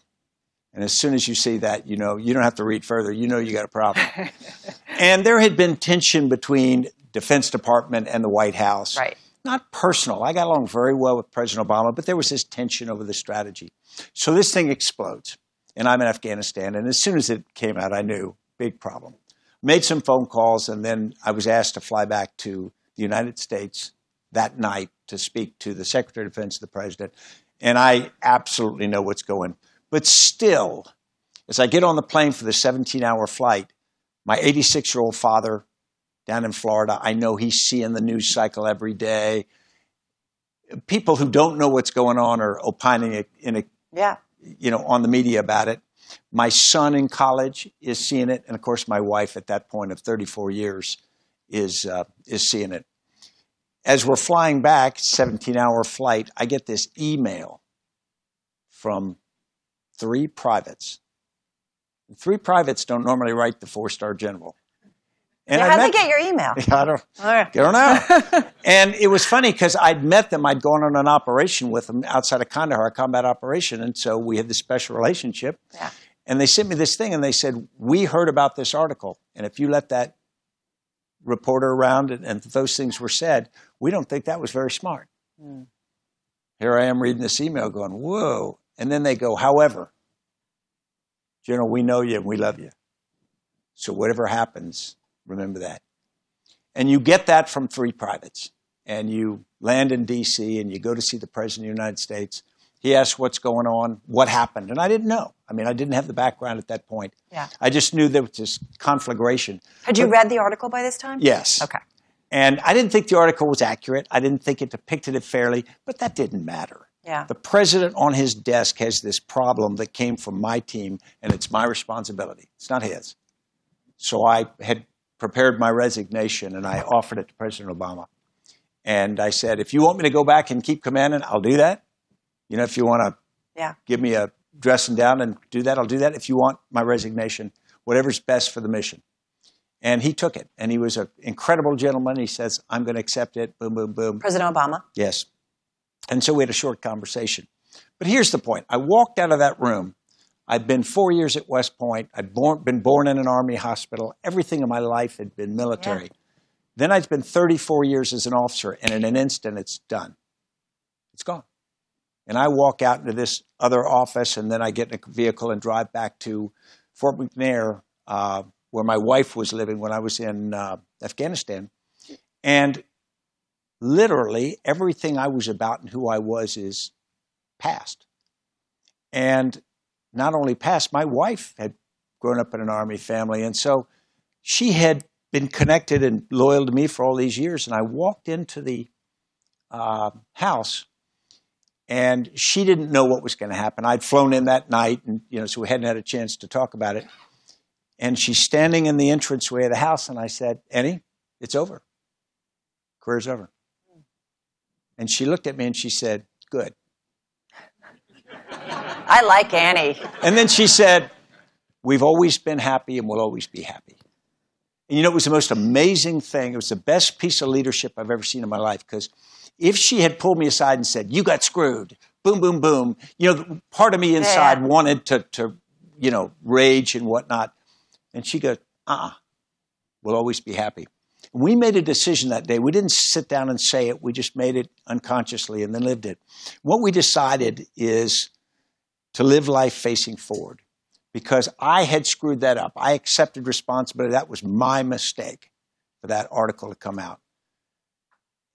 And as soon as you see that, you know you don't have to read further. You know you got a problem. and there had been tension between Defense Department and the White House. Right. Not personal. I got along very well with President Obama, but there was this tension over the strategy. So this thing explodes, and I'm in Afghanistan. And as soon as it came out, I knew big problem. Made some phone calls, and then I was asked to fly back to the United States that night to speak to the Secretary of Defense, the President. And I absolutely know what's going. But still, as I get on the plane for the 17 hour flight, my 86 year old father, down in Florida. I know he's seeing the news cycle every day. People who don't know what's going on are opining in a, Yeah. you know, on the media about it. My son in college is seeing it, and of course, my wife at that point of 34 years is uh, is seeing it. As we're flying back, 17 hour flight, I get this email from three privates. Three privates don't normally write the four star general. yeah, I how'd they get your email? I don't, right. I don't know. and it was funny because I'd met them. I'd gone on an operation with them outside of Kandahar, a combat operation. And so we had this special relationship. Yeah. And they sent me this thing and they said, We heard about this article. And if you let that reporter around and, and those things were said, we don't think that was very smart. Hmm. Here I am reading this email going, Whoa. And then they go, However, General, we know you and we love you. So whatever happens, remember that. And you get that from three privates. And you land in D.C. and you go to see the President of the United States. He asks what's going on, what happened. And I didn't know. I mean, I didn't have the background at that point. Yeah. I just knew there was this conflagration. Had you But- read the article by this time? Yes. Okay. And I didn't think the article was accurate. I didn't think it depicted it fairly, but that didn't matter. Yeah. The president on his desk has this problem that came from my team, and it's my responsibility. It's not his. So I had prepared my resignation and I offered it to President Obama. And I said, if you want me to go back and keep commanding, I'll do that. You know, if you want to Yeah. give me a dressing down and do that, I'll do that. If you want my resignation, whatever's best for the mission. And he took it. And he was an incredible gentleman. He says, I'm going to accept it. Boom, boom, boom. President Obama. Yes. And so we had a short conversation. But here's the point I walked out of that room. I'd been four years at West Point. I'd born, been born in an Army hospital. Everything in my life had been military. Then I'd spent 34 years as an officer, and in an instant, it's done. It's gone. And I walk out into this other office, and then I get in a vehicle and drive back to Fort McNair, uh, where my wife was living when I was in uh, Afghanistan. And literally everything I was about and who I was is past. And not only past, my wife had grown up in an army family. And so she had been connected and loyal to me for all these years. And I walked into the uh, house and she didn't know what was going to happen. I'd flown in that night, and you know, so we hadn't had a chance to talk about it. And she's standing in the entranceway of the house, and I said, "Annie, it's over. Career's over." And she looked at me and she said, "Good." I like Annie. And then she said, We've always been happy and we'll always be happy. And you know, it was the most amazing thing. It was the best piece of leadership I've ever seen in my life because if she had pulled me aside and said, You got screwed, boom, boom, boom, you know, part of me inside Yeah. wanted to, to, you know, rage and whatnot. And she goes, Uh uh-uh, we'll always be happy. We made a decision that day. We didn't sit down and say it, we just made it unconsciously and then lived it. What we decided is to live life facing forward because I had screwed that up. I accepted responsibility. That was my mistake for that article to come out.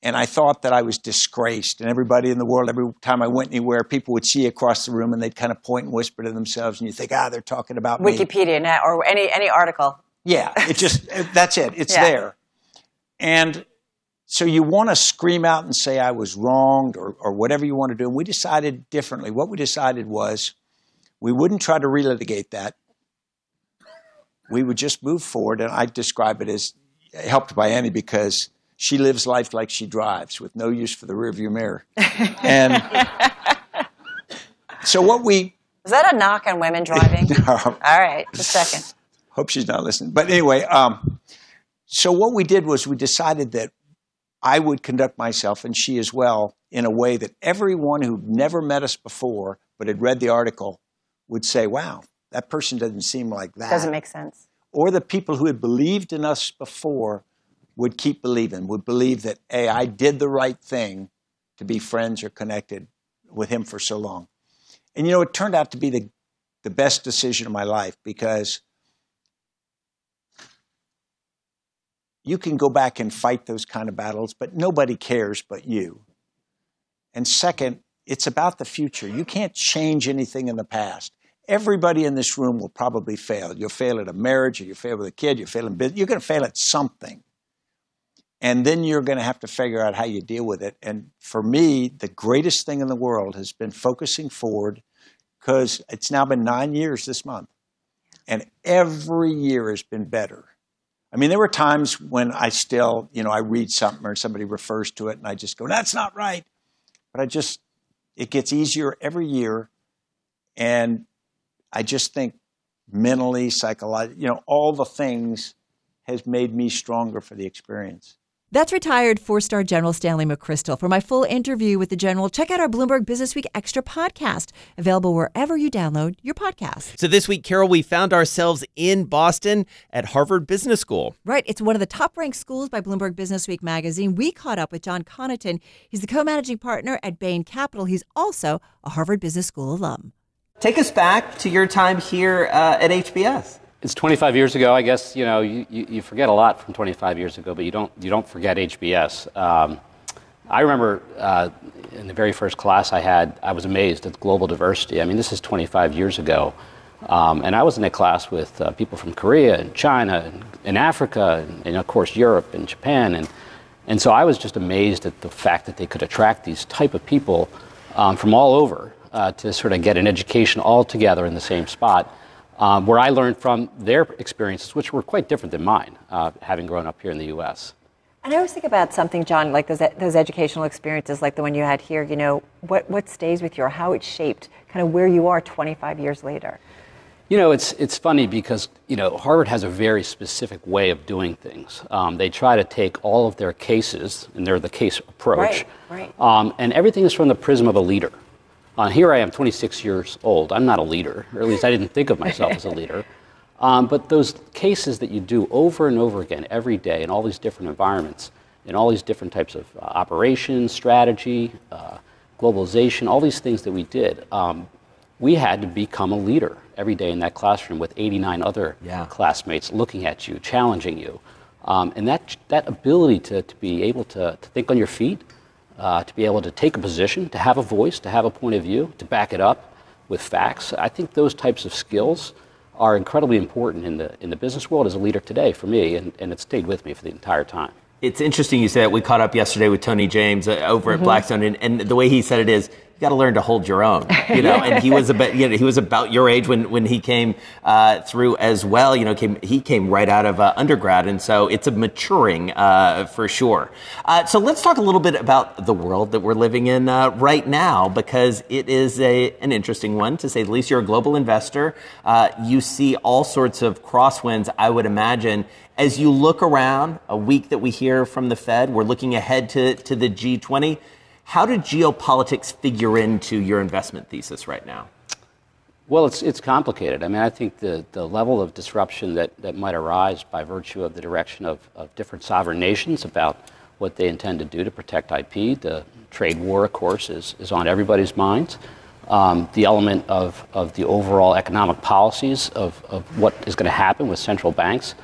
And I thought that I was disgraced. And everybody in the world, every time I went anywhere, people would see across the room and they'd kind of point and whisper to themselves. And you think, ah, they're talking about. Wikipedia net or any any article. Yeah, it just, that's it. It's Yeah. there. And so you want to scream out and say I was wronged or, or whatever you want to do. And we decided differently. What we decided was we wouldn't try to relitigate that. We would just move forward. And I describe it as helped by Annie because she lives life like she drives with no use for the rearview mirror. And so what we Is that a knock on women driving? All right, just a second. hope she's not listening. But anyway, um, so what we did was we decided that I would conduct myself, and she as well, in a way that everyone who'd never met us before but had read the article would say, wow, that person doesn't seem like that. Doesn't make sense. or the people who had believed in us before would keep believing, would believe that, hey, I did the right thing to be friends or connected with him for so long. And you know, it turned out to be the, the best decision of my life because you can go back and fight those kind of battles, but nobody cares but you. And second, it's about the future. You can't change anything in the past. Everybody in this room will probably fail. You'll fail at a marriage, or you'll fail with a kid, you'll fail in business. You're going to fail at something. and then you're going to have to figure out how you deal with it. And for me, the greatest thing in the world has been focusing forward because it's now been nine years this month, and every year has been better. I mean, there were times when I still, you know, I read something or somebody refers to it, and I just go, "That's not right," but I just, it gets easier every year, and I just think mentally, psychologically, you know, all the things has made me stronger for the experience. That's retired four star General Stanley McChrystal. For my full interview with the General, check out our Bloomberg Business Week Extra podcast, available wherever you download your podcast. So this week, Carol, we found ourselves in Boston at Harvard Business School. Right. It's one of the top ranked schools by Bloomberg Business Week magazine. We caught up with John Connaughton. He's the co managing partner at Bain Capital. He's also a Harvard Business School alum. Take us back to your time here uh, at HBS it's 25 years ago. I guess you know you, you, forget a lot from 25 years ago, but you don't you don't forget HBS. Um, I remember uh, in the very first class I had, I was amazed at global diversity. I mean, this is 25 years ago, um, and I was in a class with uh, people from Korea and China and, and Africa, and, and, of course Europe and Japan, and and so I was just amazed at the fact that they could attract these type of people um, from all over uh, to sort of get an education all together in the same spot um, where I learned from their experiences, which were quite different than mine, uh, having grown up here in the U.S. And I always think about something, John, like those, those educational experiences, like the one you had here. You know, what what stays with you, or how it shaped kind of where you are 25 years later. You know, it's it's funny because you know Harvard has a very specific way of doing things. Um, they try to take all of their cases, and they're the case approach, right, right. Um, and everything is from the prism of a leader. Uh, here I am, 26 years old. I'm not a leader, or at least I didn't think of myself as a leader. Um, but those cases that you do over and over again every day in all these different environments, in all these different types of uh, operations, strategy, uh, globalization, all these things that we did, um, we had to become a leader every day in that classroom with 89 other yeah. classmates looking at you, challenging you. Um, and that, that ability to, to be able to, to think on your feet, uh, to be able to take a position, to have a voice, to have a point of view, to back it up with facts. I think those types of skills are incredibly important in the in the business world as a leader today for me, and, and it stayed with me for the entire time. It's interesting you say that. We caught up yesterday with Tony James uh, over mm-hmm. at Blackstone, and, and the way he said it is you got to learn to hold your own, you know. and he was about, you know, he was about your age when when he came uh, through as well. You know, came he came right out of uh, undergrad, and so it's a maturing uh, for sure. Uh, so let's talk a little bit about the world that we're living in uh, right now, because it is a an interesting one to say the least. You're a global investor. Uh, you see all sorts of crosswinds. I would imagine as you look around, a week that we hear from the Fed, we're looking ahead to, to the G20. How did geopolitics figure into your investment thesis right now? Well, it's, it's complicated. I mean, I think the, the level of disruption that, that might arise by virtue of the direction of, of different sovereign nations about what they intend to do to protect IP, the trade war, of course, is, is on everybody's minds. Um, the element of, of the overall economic policies of, of what is going to happen with central banks.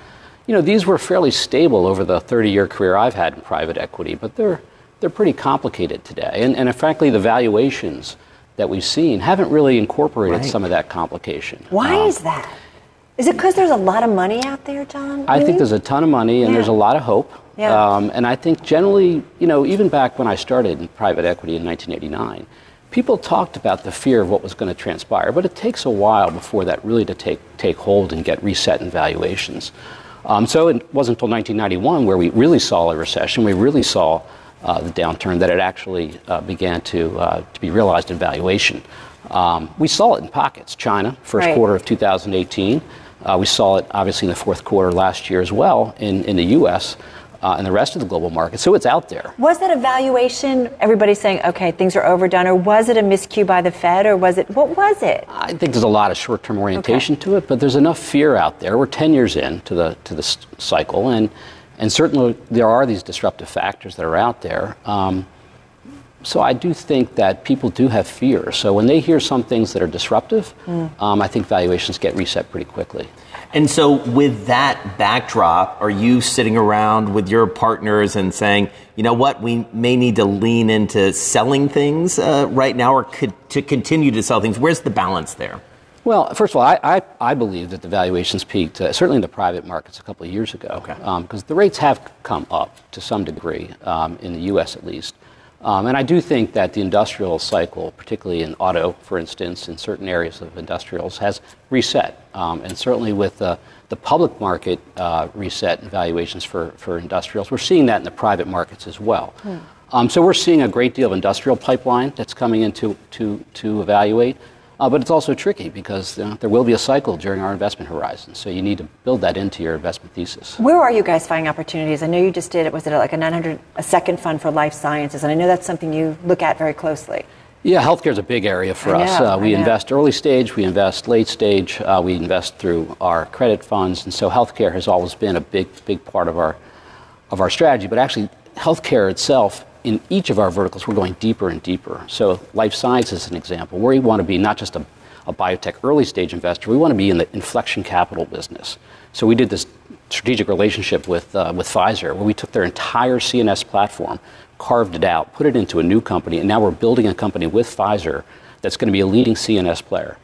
You know, these were fairly stable over the 30 year career I've had in private equity, but they're, they're pretty complicated today. And, and frankly, the valuations that we've seen haven't really incorporated right. some of that complication. Why um, is that? Is it because there's a lot of money out there, John? I think there's a ton of money and yeah. there's a lot of hope. Yeah. Um, and I think generally, you know, even back when I started in private equity in 1989, people talked about the fear of what was going to transpire, but it takes a while before that really to take, take hold and get reset in valuations. Um, so it wasn't until 1991 where we really saw a recession. We really saw uh, the downturn that it actually uh, began to, uh, to be realized in valuation. Um, we saw it in pockets. China, first right. quarter of 2018. Uh, we saw it obviously in the fourth quarter last year as well in, in the U.S. Uh, and the rest of the global market. So it's out there. Was that a valuation? Everybody's saying, okay, things are overdone, or was it a miscue by the Fed, or was it, what was it? I think there's a lot of short term orientation okay. to it, but there's enough fear out there. We're 10 years in to the, to the cycle, and and certainly there are these disruptive factors that are out there. Um, so I do think that people do have fear. So when they hear some things that are disruptive, mm. um, I think valuations get reset pretty quickly. And so, with that backdrop, are you sitting around with your partners and saying, you know what, we may need to lean into selling things uh, right now or could, to continue to sell things? Where's the balance there? Well, first of all, I, I, I believe that the valuations peaked, uh, certainly in the private markets, a couple of years ago. Because um, the rates have come up to some degree, um, in the U.S. at least. Um, and I do think that the industrial cycle, particularly in auto, for instance, in certain areas of industrials, has reset. Um, and certainly with uh, the public market uh, reset in valuations for, for industrials, we're seeing that in the private markets as well. Hmm. Um, so we're seeing a great deal of industrial pipeline that's coming in to, to, to evaluate. Uh, but it's also tricky because uh, there will be a cycle during our investment horizon. So you need to build that into your investment thesis. Where are you guys finding opportunities? I know you just did it. Was it like a 900 a second fund for life sciences? And I know that's something you look at very closely. Yeah, healthcare is a big area for us. know, uh, we know. invest early stage, we invest late stage, uh, we invest through our credit funds, and so healthcare has always been a big, big part of our of our strategy. But actually, healthcare itself, in each of our verticals, we're going deeper and deeper. So, life science is an example where we want to be not just a, a biotech early stage investor, we want to be in the inflection capital business. So, we did this strategic relationship with uh, with Pfizer, where we took their entire CNS platform, carved it out, put it into a new company, and now we're building a company with Pfizer that's going to be a leading CNS player.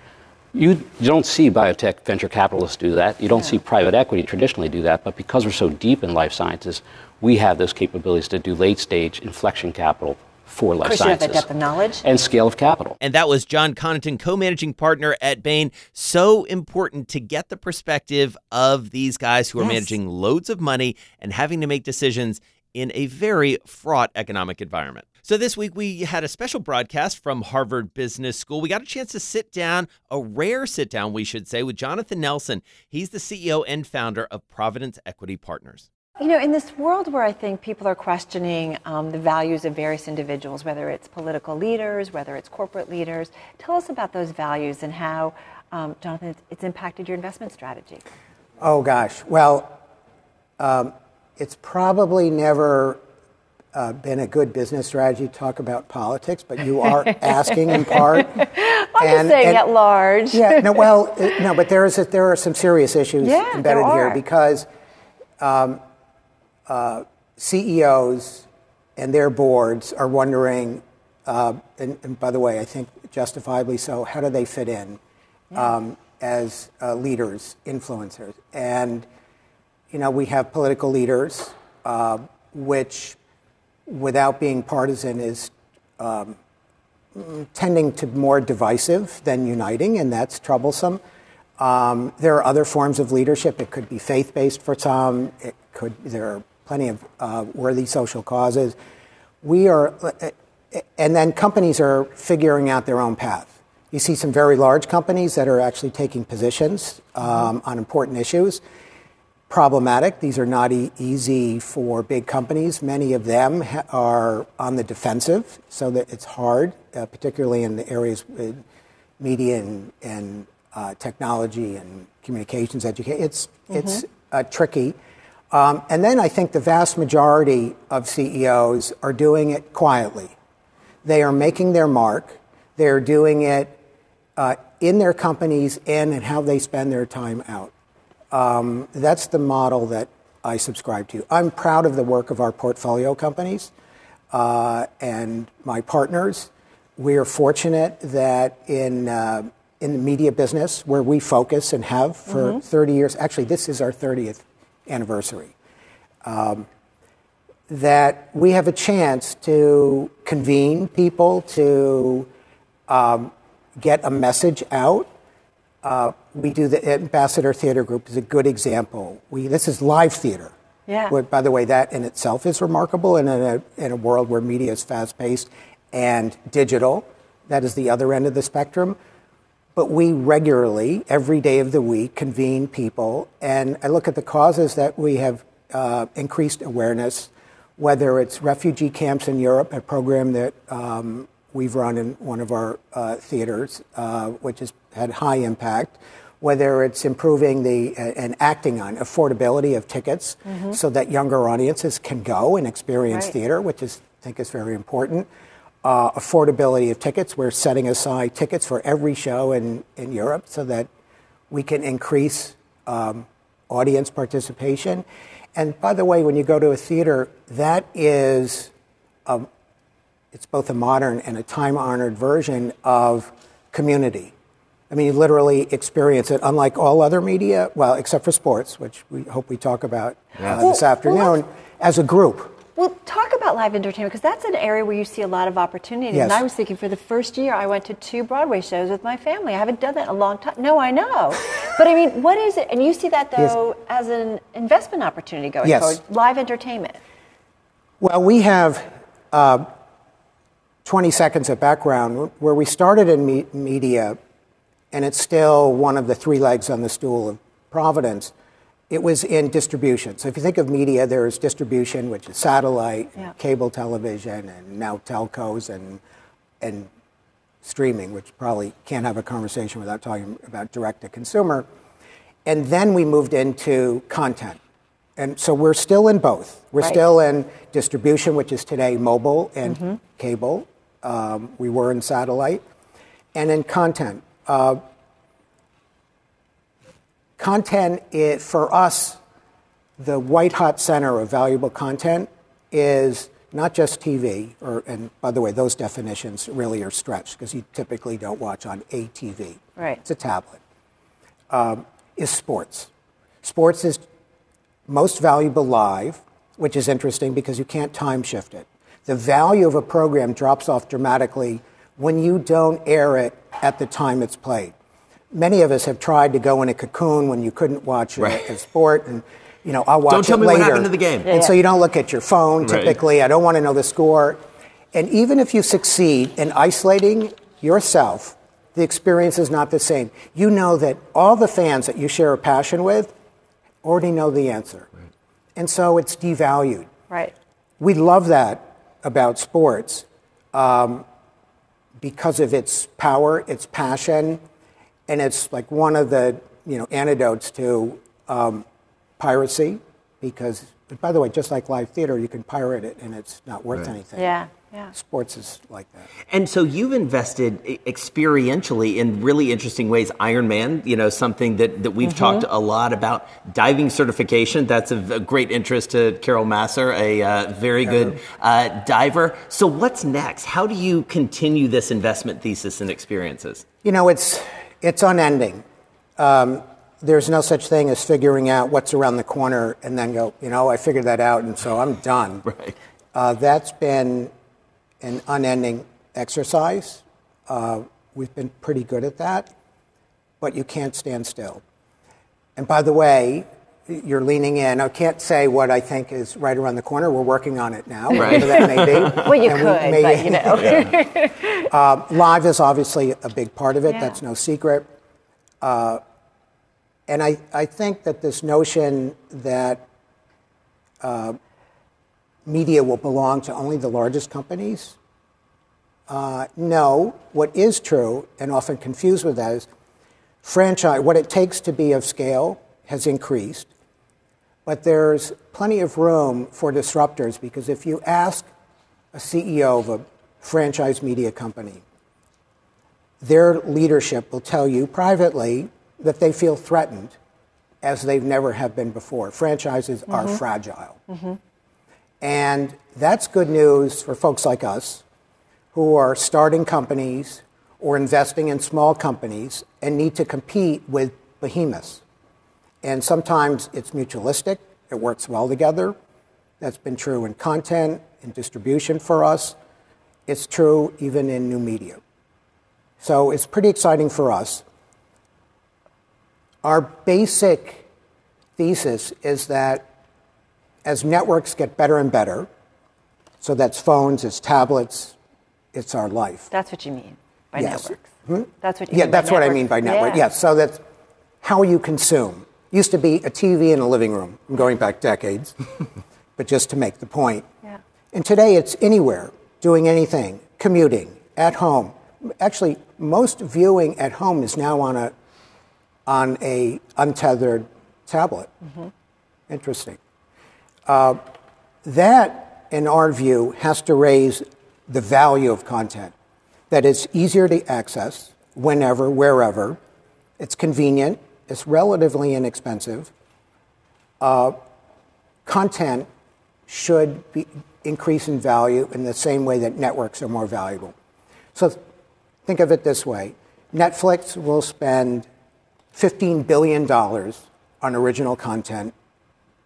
You, you don't see biotech venture capitalists do that. You don't see private equity traditionally do that. But because we're so deep in life sciences, we have those capabilities to do late stage inflection capital for life Chris, you have sciences that depth of knowledge. and scale of capital. And that was John Connaughton, co managing partner at Bain. So important to get the perspective of these guys who are Yes. managing loads of money and having to make decisions in a very fraught economic environment. So, this week we had a special broadcast from Harvard Business School. We got a chance to sit down, a rare sit down, we should say, with Jonathan Nelson. He's the CEO and founder of Providence Equity Partners. You know, in this world where I think people are questioning um, the values of various individuals, whether it's political leaders, whether it's corporate leaders, tell us about those values and how, um, Jonathan, it's- impacted your investment strategy. Oh gosh. Well, um, it's probably never uh, been a good business strategy to talk about politics, but you are asking in part. I'm just saying at large. yeah. No. Well, no. But there is a, there are some serious issues Yeah, embedded here because um, CEOs and their boards are wondering. Uh, and, by the way, I think justifiably so. How do they fit in um, as uh, leaders, influencers? And you know, we have political leaders, uh, which, without being partisan, is um, tending to more divisive than uniting, and that's troublesome. Um, there are other forms of leadership. It could be faith-based for some. It could. There are plenty of uh, worthy social causes. We are, uh, and then companies are figuring out their own path. You see some very large companies that are actually taking positions um, on important issues problematic. These are not e- easy for big companies. Many of them ha- are on the defensive, so that it's hard, uh, particularly in the areas with media and, and uh, technology and communications education. It's it's uh, tricky. Um, and then I think the vast majority of CEOs are doing it quietly. They are making their mark. They're doing it uh, in their companies and in how they spend their time out. Um, that's the model that I subscribe to. I'm proud of the work of our portfolio companies uh, and my partners. We are fortunate that in uh, in the media business, where we focus and have for Mhm. 30 years, actually, this is our 30th anniversary. Um, that we have a chance to convene people to um, get a message out. Uh, we do the Ambassador Theater Group is a good example. We this is live theater. Yeah. Where, by the way, that in itself is remarkable, and in a in a world where media is fast paced and digital, that is the other end of the spectrum. But we regularly, every day of the week, convene people, and I look at the causes that we have uh, increased awareness, whether it's refugee camps in Europe, a program that um, we've run in one of our uh, theaters, uh, which has had high impact, whether it's improving the uh, and acting on affordability of tickets Mhm. so that younger audiences can go and experience Right. theater, which is, I think is very important. Uh, affordability of tickets. We're setting aside tickets for every show in, in Europe so that we can increase um, audience participation. And by the way, when you go to a theater, that is, a, it's both a modern and a time honored version of community. I mean, you literally experience it, unlike all other media, well, except for sports, which we hope we talk about Yeah. uh, this Well, afternoon, as a group. Well, talk about live entertainment because that's an area where you see a lot of opportunity. Yes. And I was thinking for the first year, I went to two Broadway shows with my family. I haven't done that in a long time. No, I know. but I mean, what is it? And you see that, Yes. though, as an investment opportunity going Yes. forward live entertainment. Well, we have uh, 20 seconds of background where we started in me- media, and it's still one of the three legs on the stool of Providence. It was in distribution. So if you think of media, there's distribution, which is satellite, Yeah. cable television, and now telcos and and streaming, which probably can't have a conversation without talking about direct to consumer. And then we moved into content. And so we're still in both. We're Right. still in distribution, which is today mobile and Mhm. cable. Um, we were in satellite. And in content. Uh, content, for us, the white hot center of valuable content is not just TV, or, and by the way, those definitions really are stretched because you typically don't watch on a TV. Right. It's a tablet. Um, is sports. Sports is most valuable live, which is interesting because you can't time shift it. The value of a program drops off dramatically when you don't air it at the time it's played. Many of us have tried to go in a cocoon when you couldn't watch a, Right. a sport, and you know I'll watch Don't tell it me what happened to the game. And Yeah, so you don't look at your phone Right. typically. I don't want to know the score. And even if you succeed in isolating yourself, the experience is not the same. You know that all the fans that you share a passion with already know the answer. And so it's devalued. Right. We love that about sports um, because of its power, its passion, and it's like one of the you know antidotes to um, piracy. Because, by the way, just like live theater, you can pirate it and it's not worth Right. anything. Yeah, yeah. Sports is like that. And so you've invested experientially in really interesting ways. Iron Man, you know, something that, that we've Mm-hmm. talked a lot about. Diving certification, that's of a great interest to Carol Massar, a uh, very good uh, diver. So what's next? How do you continue this investment thesis and experiences? You know, it's it's unending. Um, there's no such thing as figuring out what's around the corner and then go, you know, I figured that out, and so I'm done. Right. Uh, that's been an unending exercise. Uh, we've been pretty good at that, but you can't stand still. And by the way, you're leaning in. I can't say what I think is right around the corner. We're working on it now, Right. whatever that may be. Well, you And could, we but, you know. Uh, live is obviously a big part of it. Yeah. That's no secret. Uh, and I, I think that this notion that uh, media will belong to only the largest companies, uh, no. What is true, and often confused with that, is franchise, what it takes to be of scale has increased. But there's plenty of room for disruptors because if you ask a CEO of a franchise media company, their leadership will tell you privately that they feel threatened as they've never have been before. Franchises are Mhm. fragile. Mm-hmm. And that's good news for folks like us who are starting companies or investing in small companies and need to compete with behemoths. And sometimes it's mutualistic, it works well together. That's been true in content, in distribution for us. It's true even in new media. So it's pretty exciting for us. Our basic thesis is that as networks get better and better, so that's phones, it's tablets, it's our life. That's what you mean by Yes. networks. Hmm? That's what you Yeah, mean by that's what I mean by network. Yeah. Yes, so that's how you consume. Used to be a TV in a living room. I'm going back decades, but just to make the point. Yeah. And today it's anywhere, doing anything, commuting, at home. Actually, most viewing at home is now on a on a untethered tablet. Mhm. Interesting. Uh, that, in our view, has to raise the value of content. That it's easier to access whenever, wherever. It's convenient. It's relatively inexpensive. Uh, content should be, increase in value in the same way that networks are more valuable. So think of it this way Netflix will spend $15 billion on original content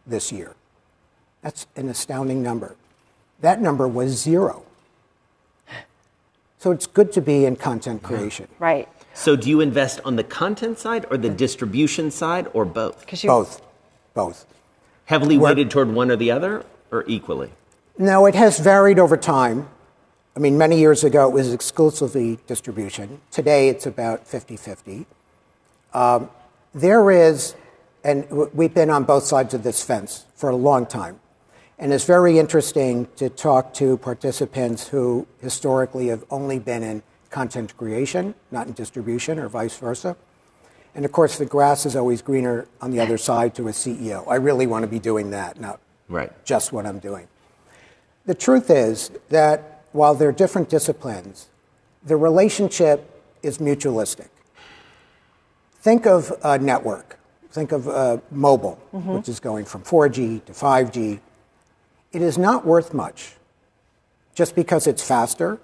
this year. That's an astounding number. That number was zero. So it's good to be in content creation. Right. So do you invest on the content side or the distribution side or both? You, Both. Both. Heavily weighted toward one or the other or equally? No, it has varied over time. I mean, many years ago it was exclusively distribution. Today it's about 50 50. Um, there is, and we've been on both sides of this fence for a long time. And it's very interesting to talk to participants who historically have only been in content creation, not in distribution, or vice versa. And of course, the grass is always greener on the other side to a CEO. I really want to be doing that, not Right. just what I'm doing. The truth is that while they're different disciplines, the relationship is mutualistic. Think of a network. Think of uh, mobile, Mhm. which is going from 4G to 5G. It is not worth much just because it's faster.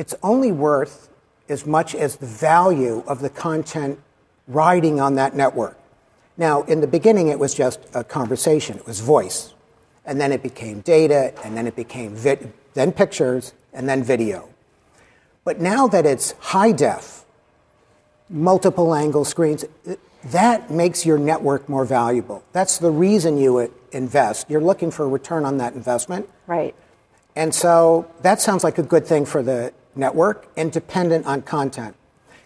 It's only worth as much as the value of the content riding on that network. Now, in the beginning, it was just a conversation, it was voice. And then it became data, and then it became vid- then pictures, and then video. But now that it's high def, multiple angle screens, that makes your network more valuable. That's the reason you invest. You're looking for a return on that investment. Right. And so that sounds like a good thing for the network, and dependent on content.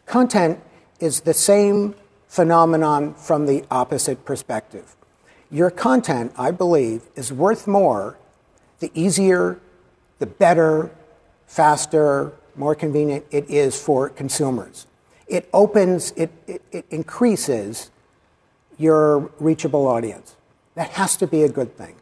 Content is the same phenomenon from the opposite perspective. Your content, I believe, is worth more the easier, the better, faster, more convenient it is for consumers. It opens, it, it, it increases your reachable audience. That has to be a good thing.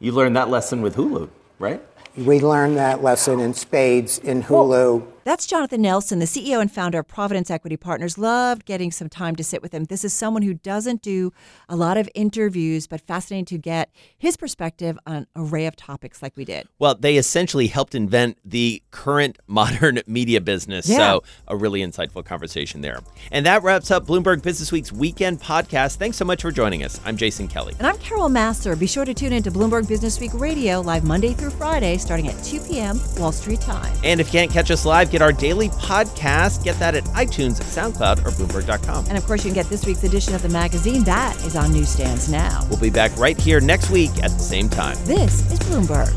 You learned that lesson with Hulu, right? We learned that lesson in spades in Hulu. That's Jonathan Nelson, the CEO and founder of Providence Equity Partners. Loved getting some time to sit with him. This is someone who doesn't do a lot of interviews, but fascinating to get his perspective on an array of topics like we did. Well, they essentially helped invent the current modern media business. Yeah. So, a really insightful conversation there. And that wraps up Bloomberg Business Week's weekend podcast. Thanks so much for joining us. I'm Jason Kelly. And I'm Carol Massar. Be sure to tune in to Bloomberg Business Week Radio live Monday through Friday, starting at 2 p.m. Wall Street time. And if you can't catch us live, get our daily podcast. Get that at iTunes, SoundCloud, or Bloomberg.com. And of course, you can get this week's edition of the magazine. That is on newsstands now. We'll be back right here next week at the same time. This is Bloomberg.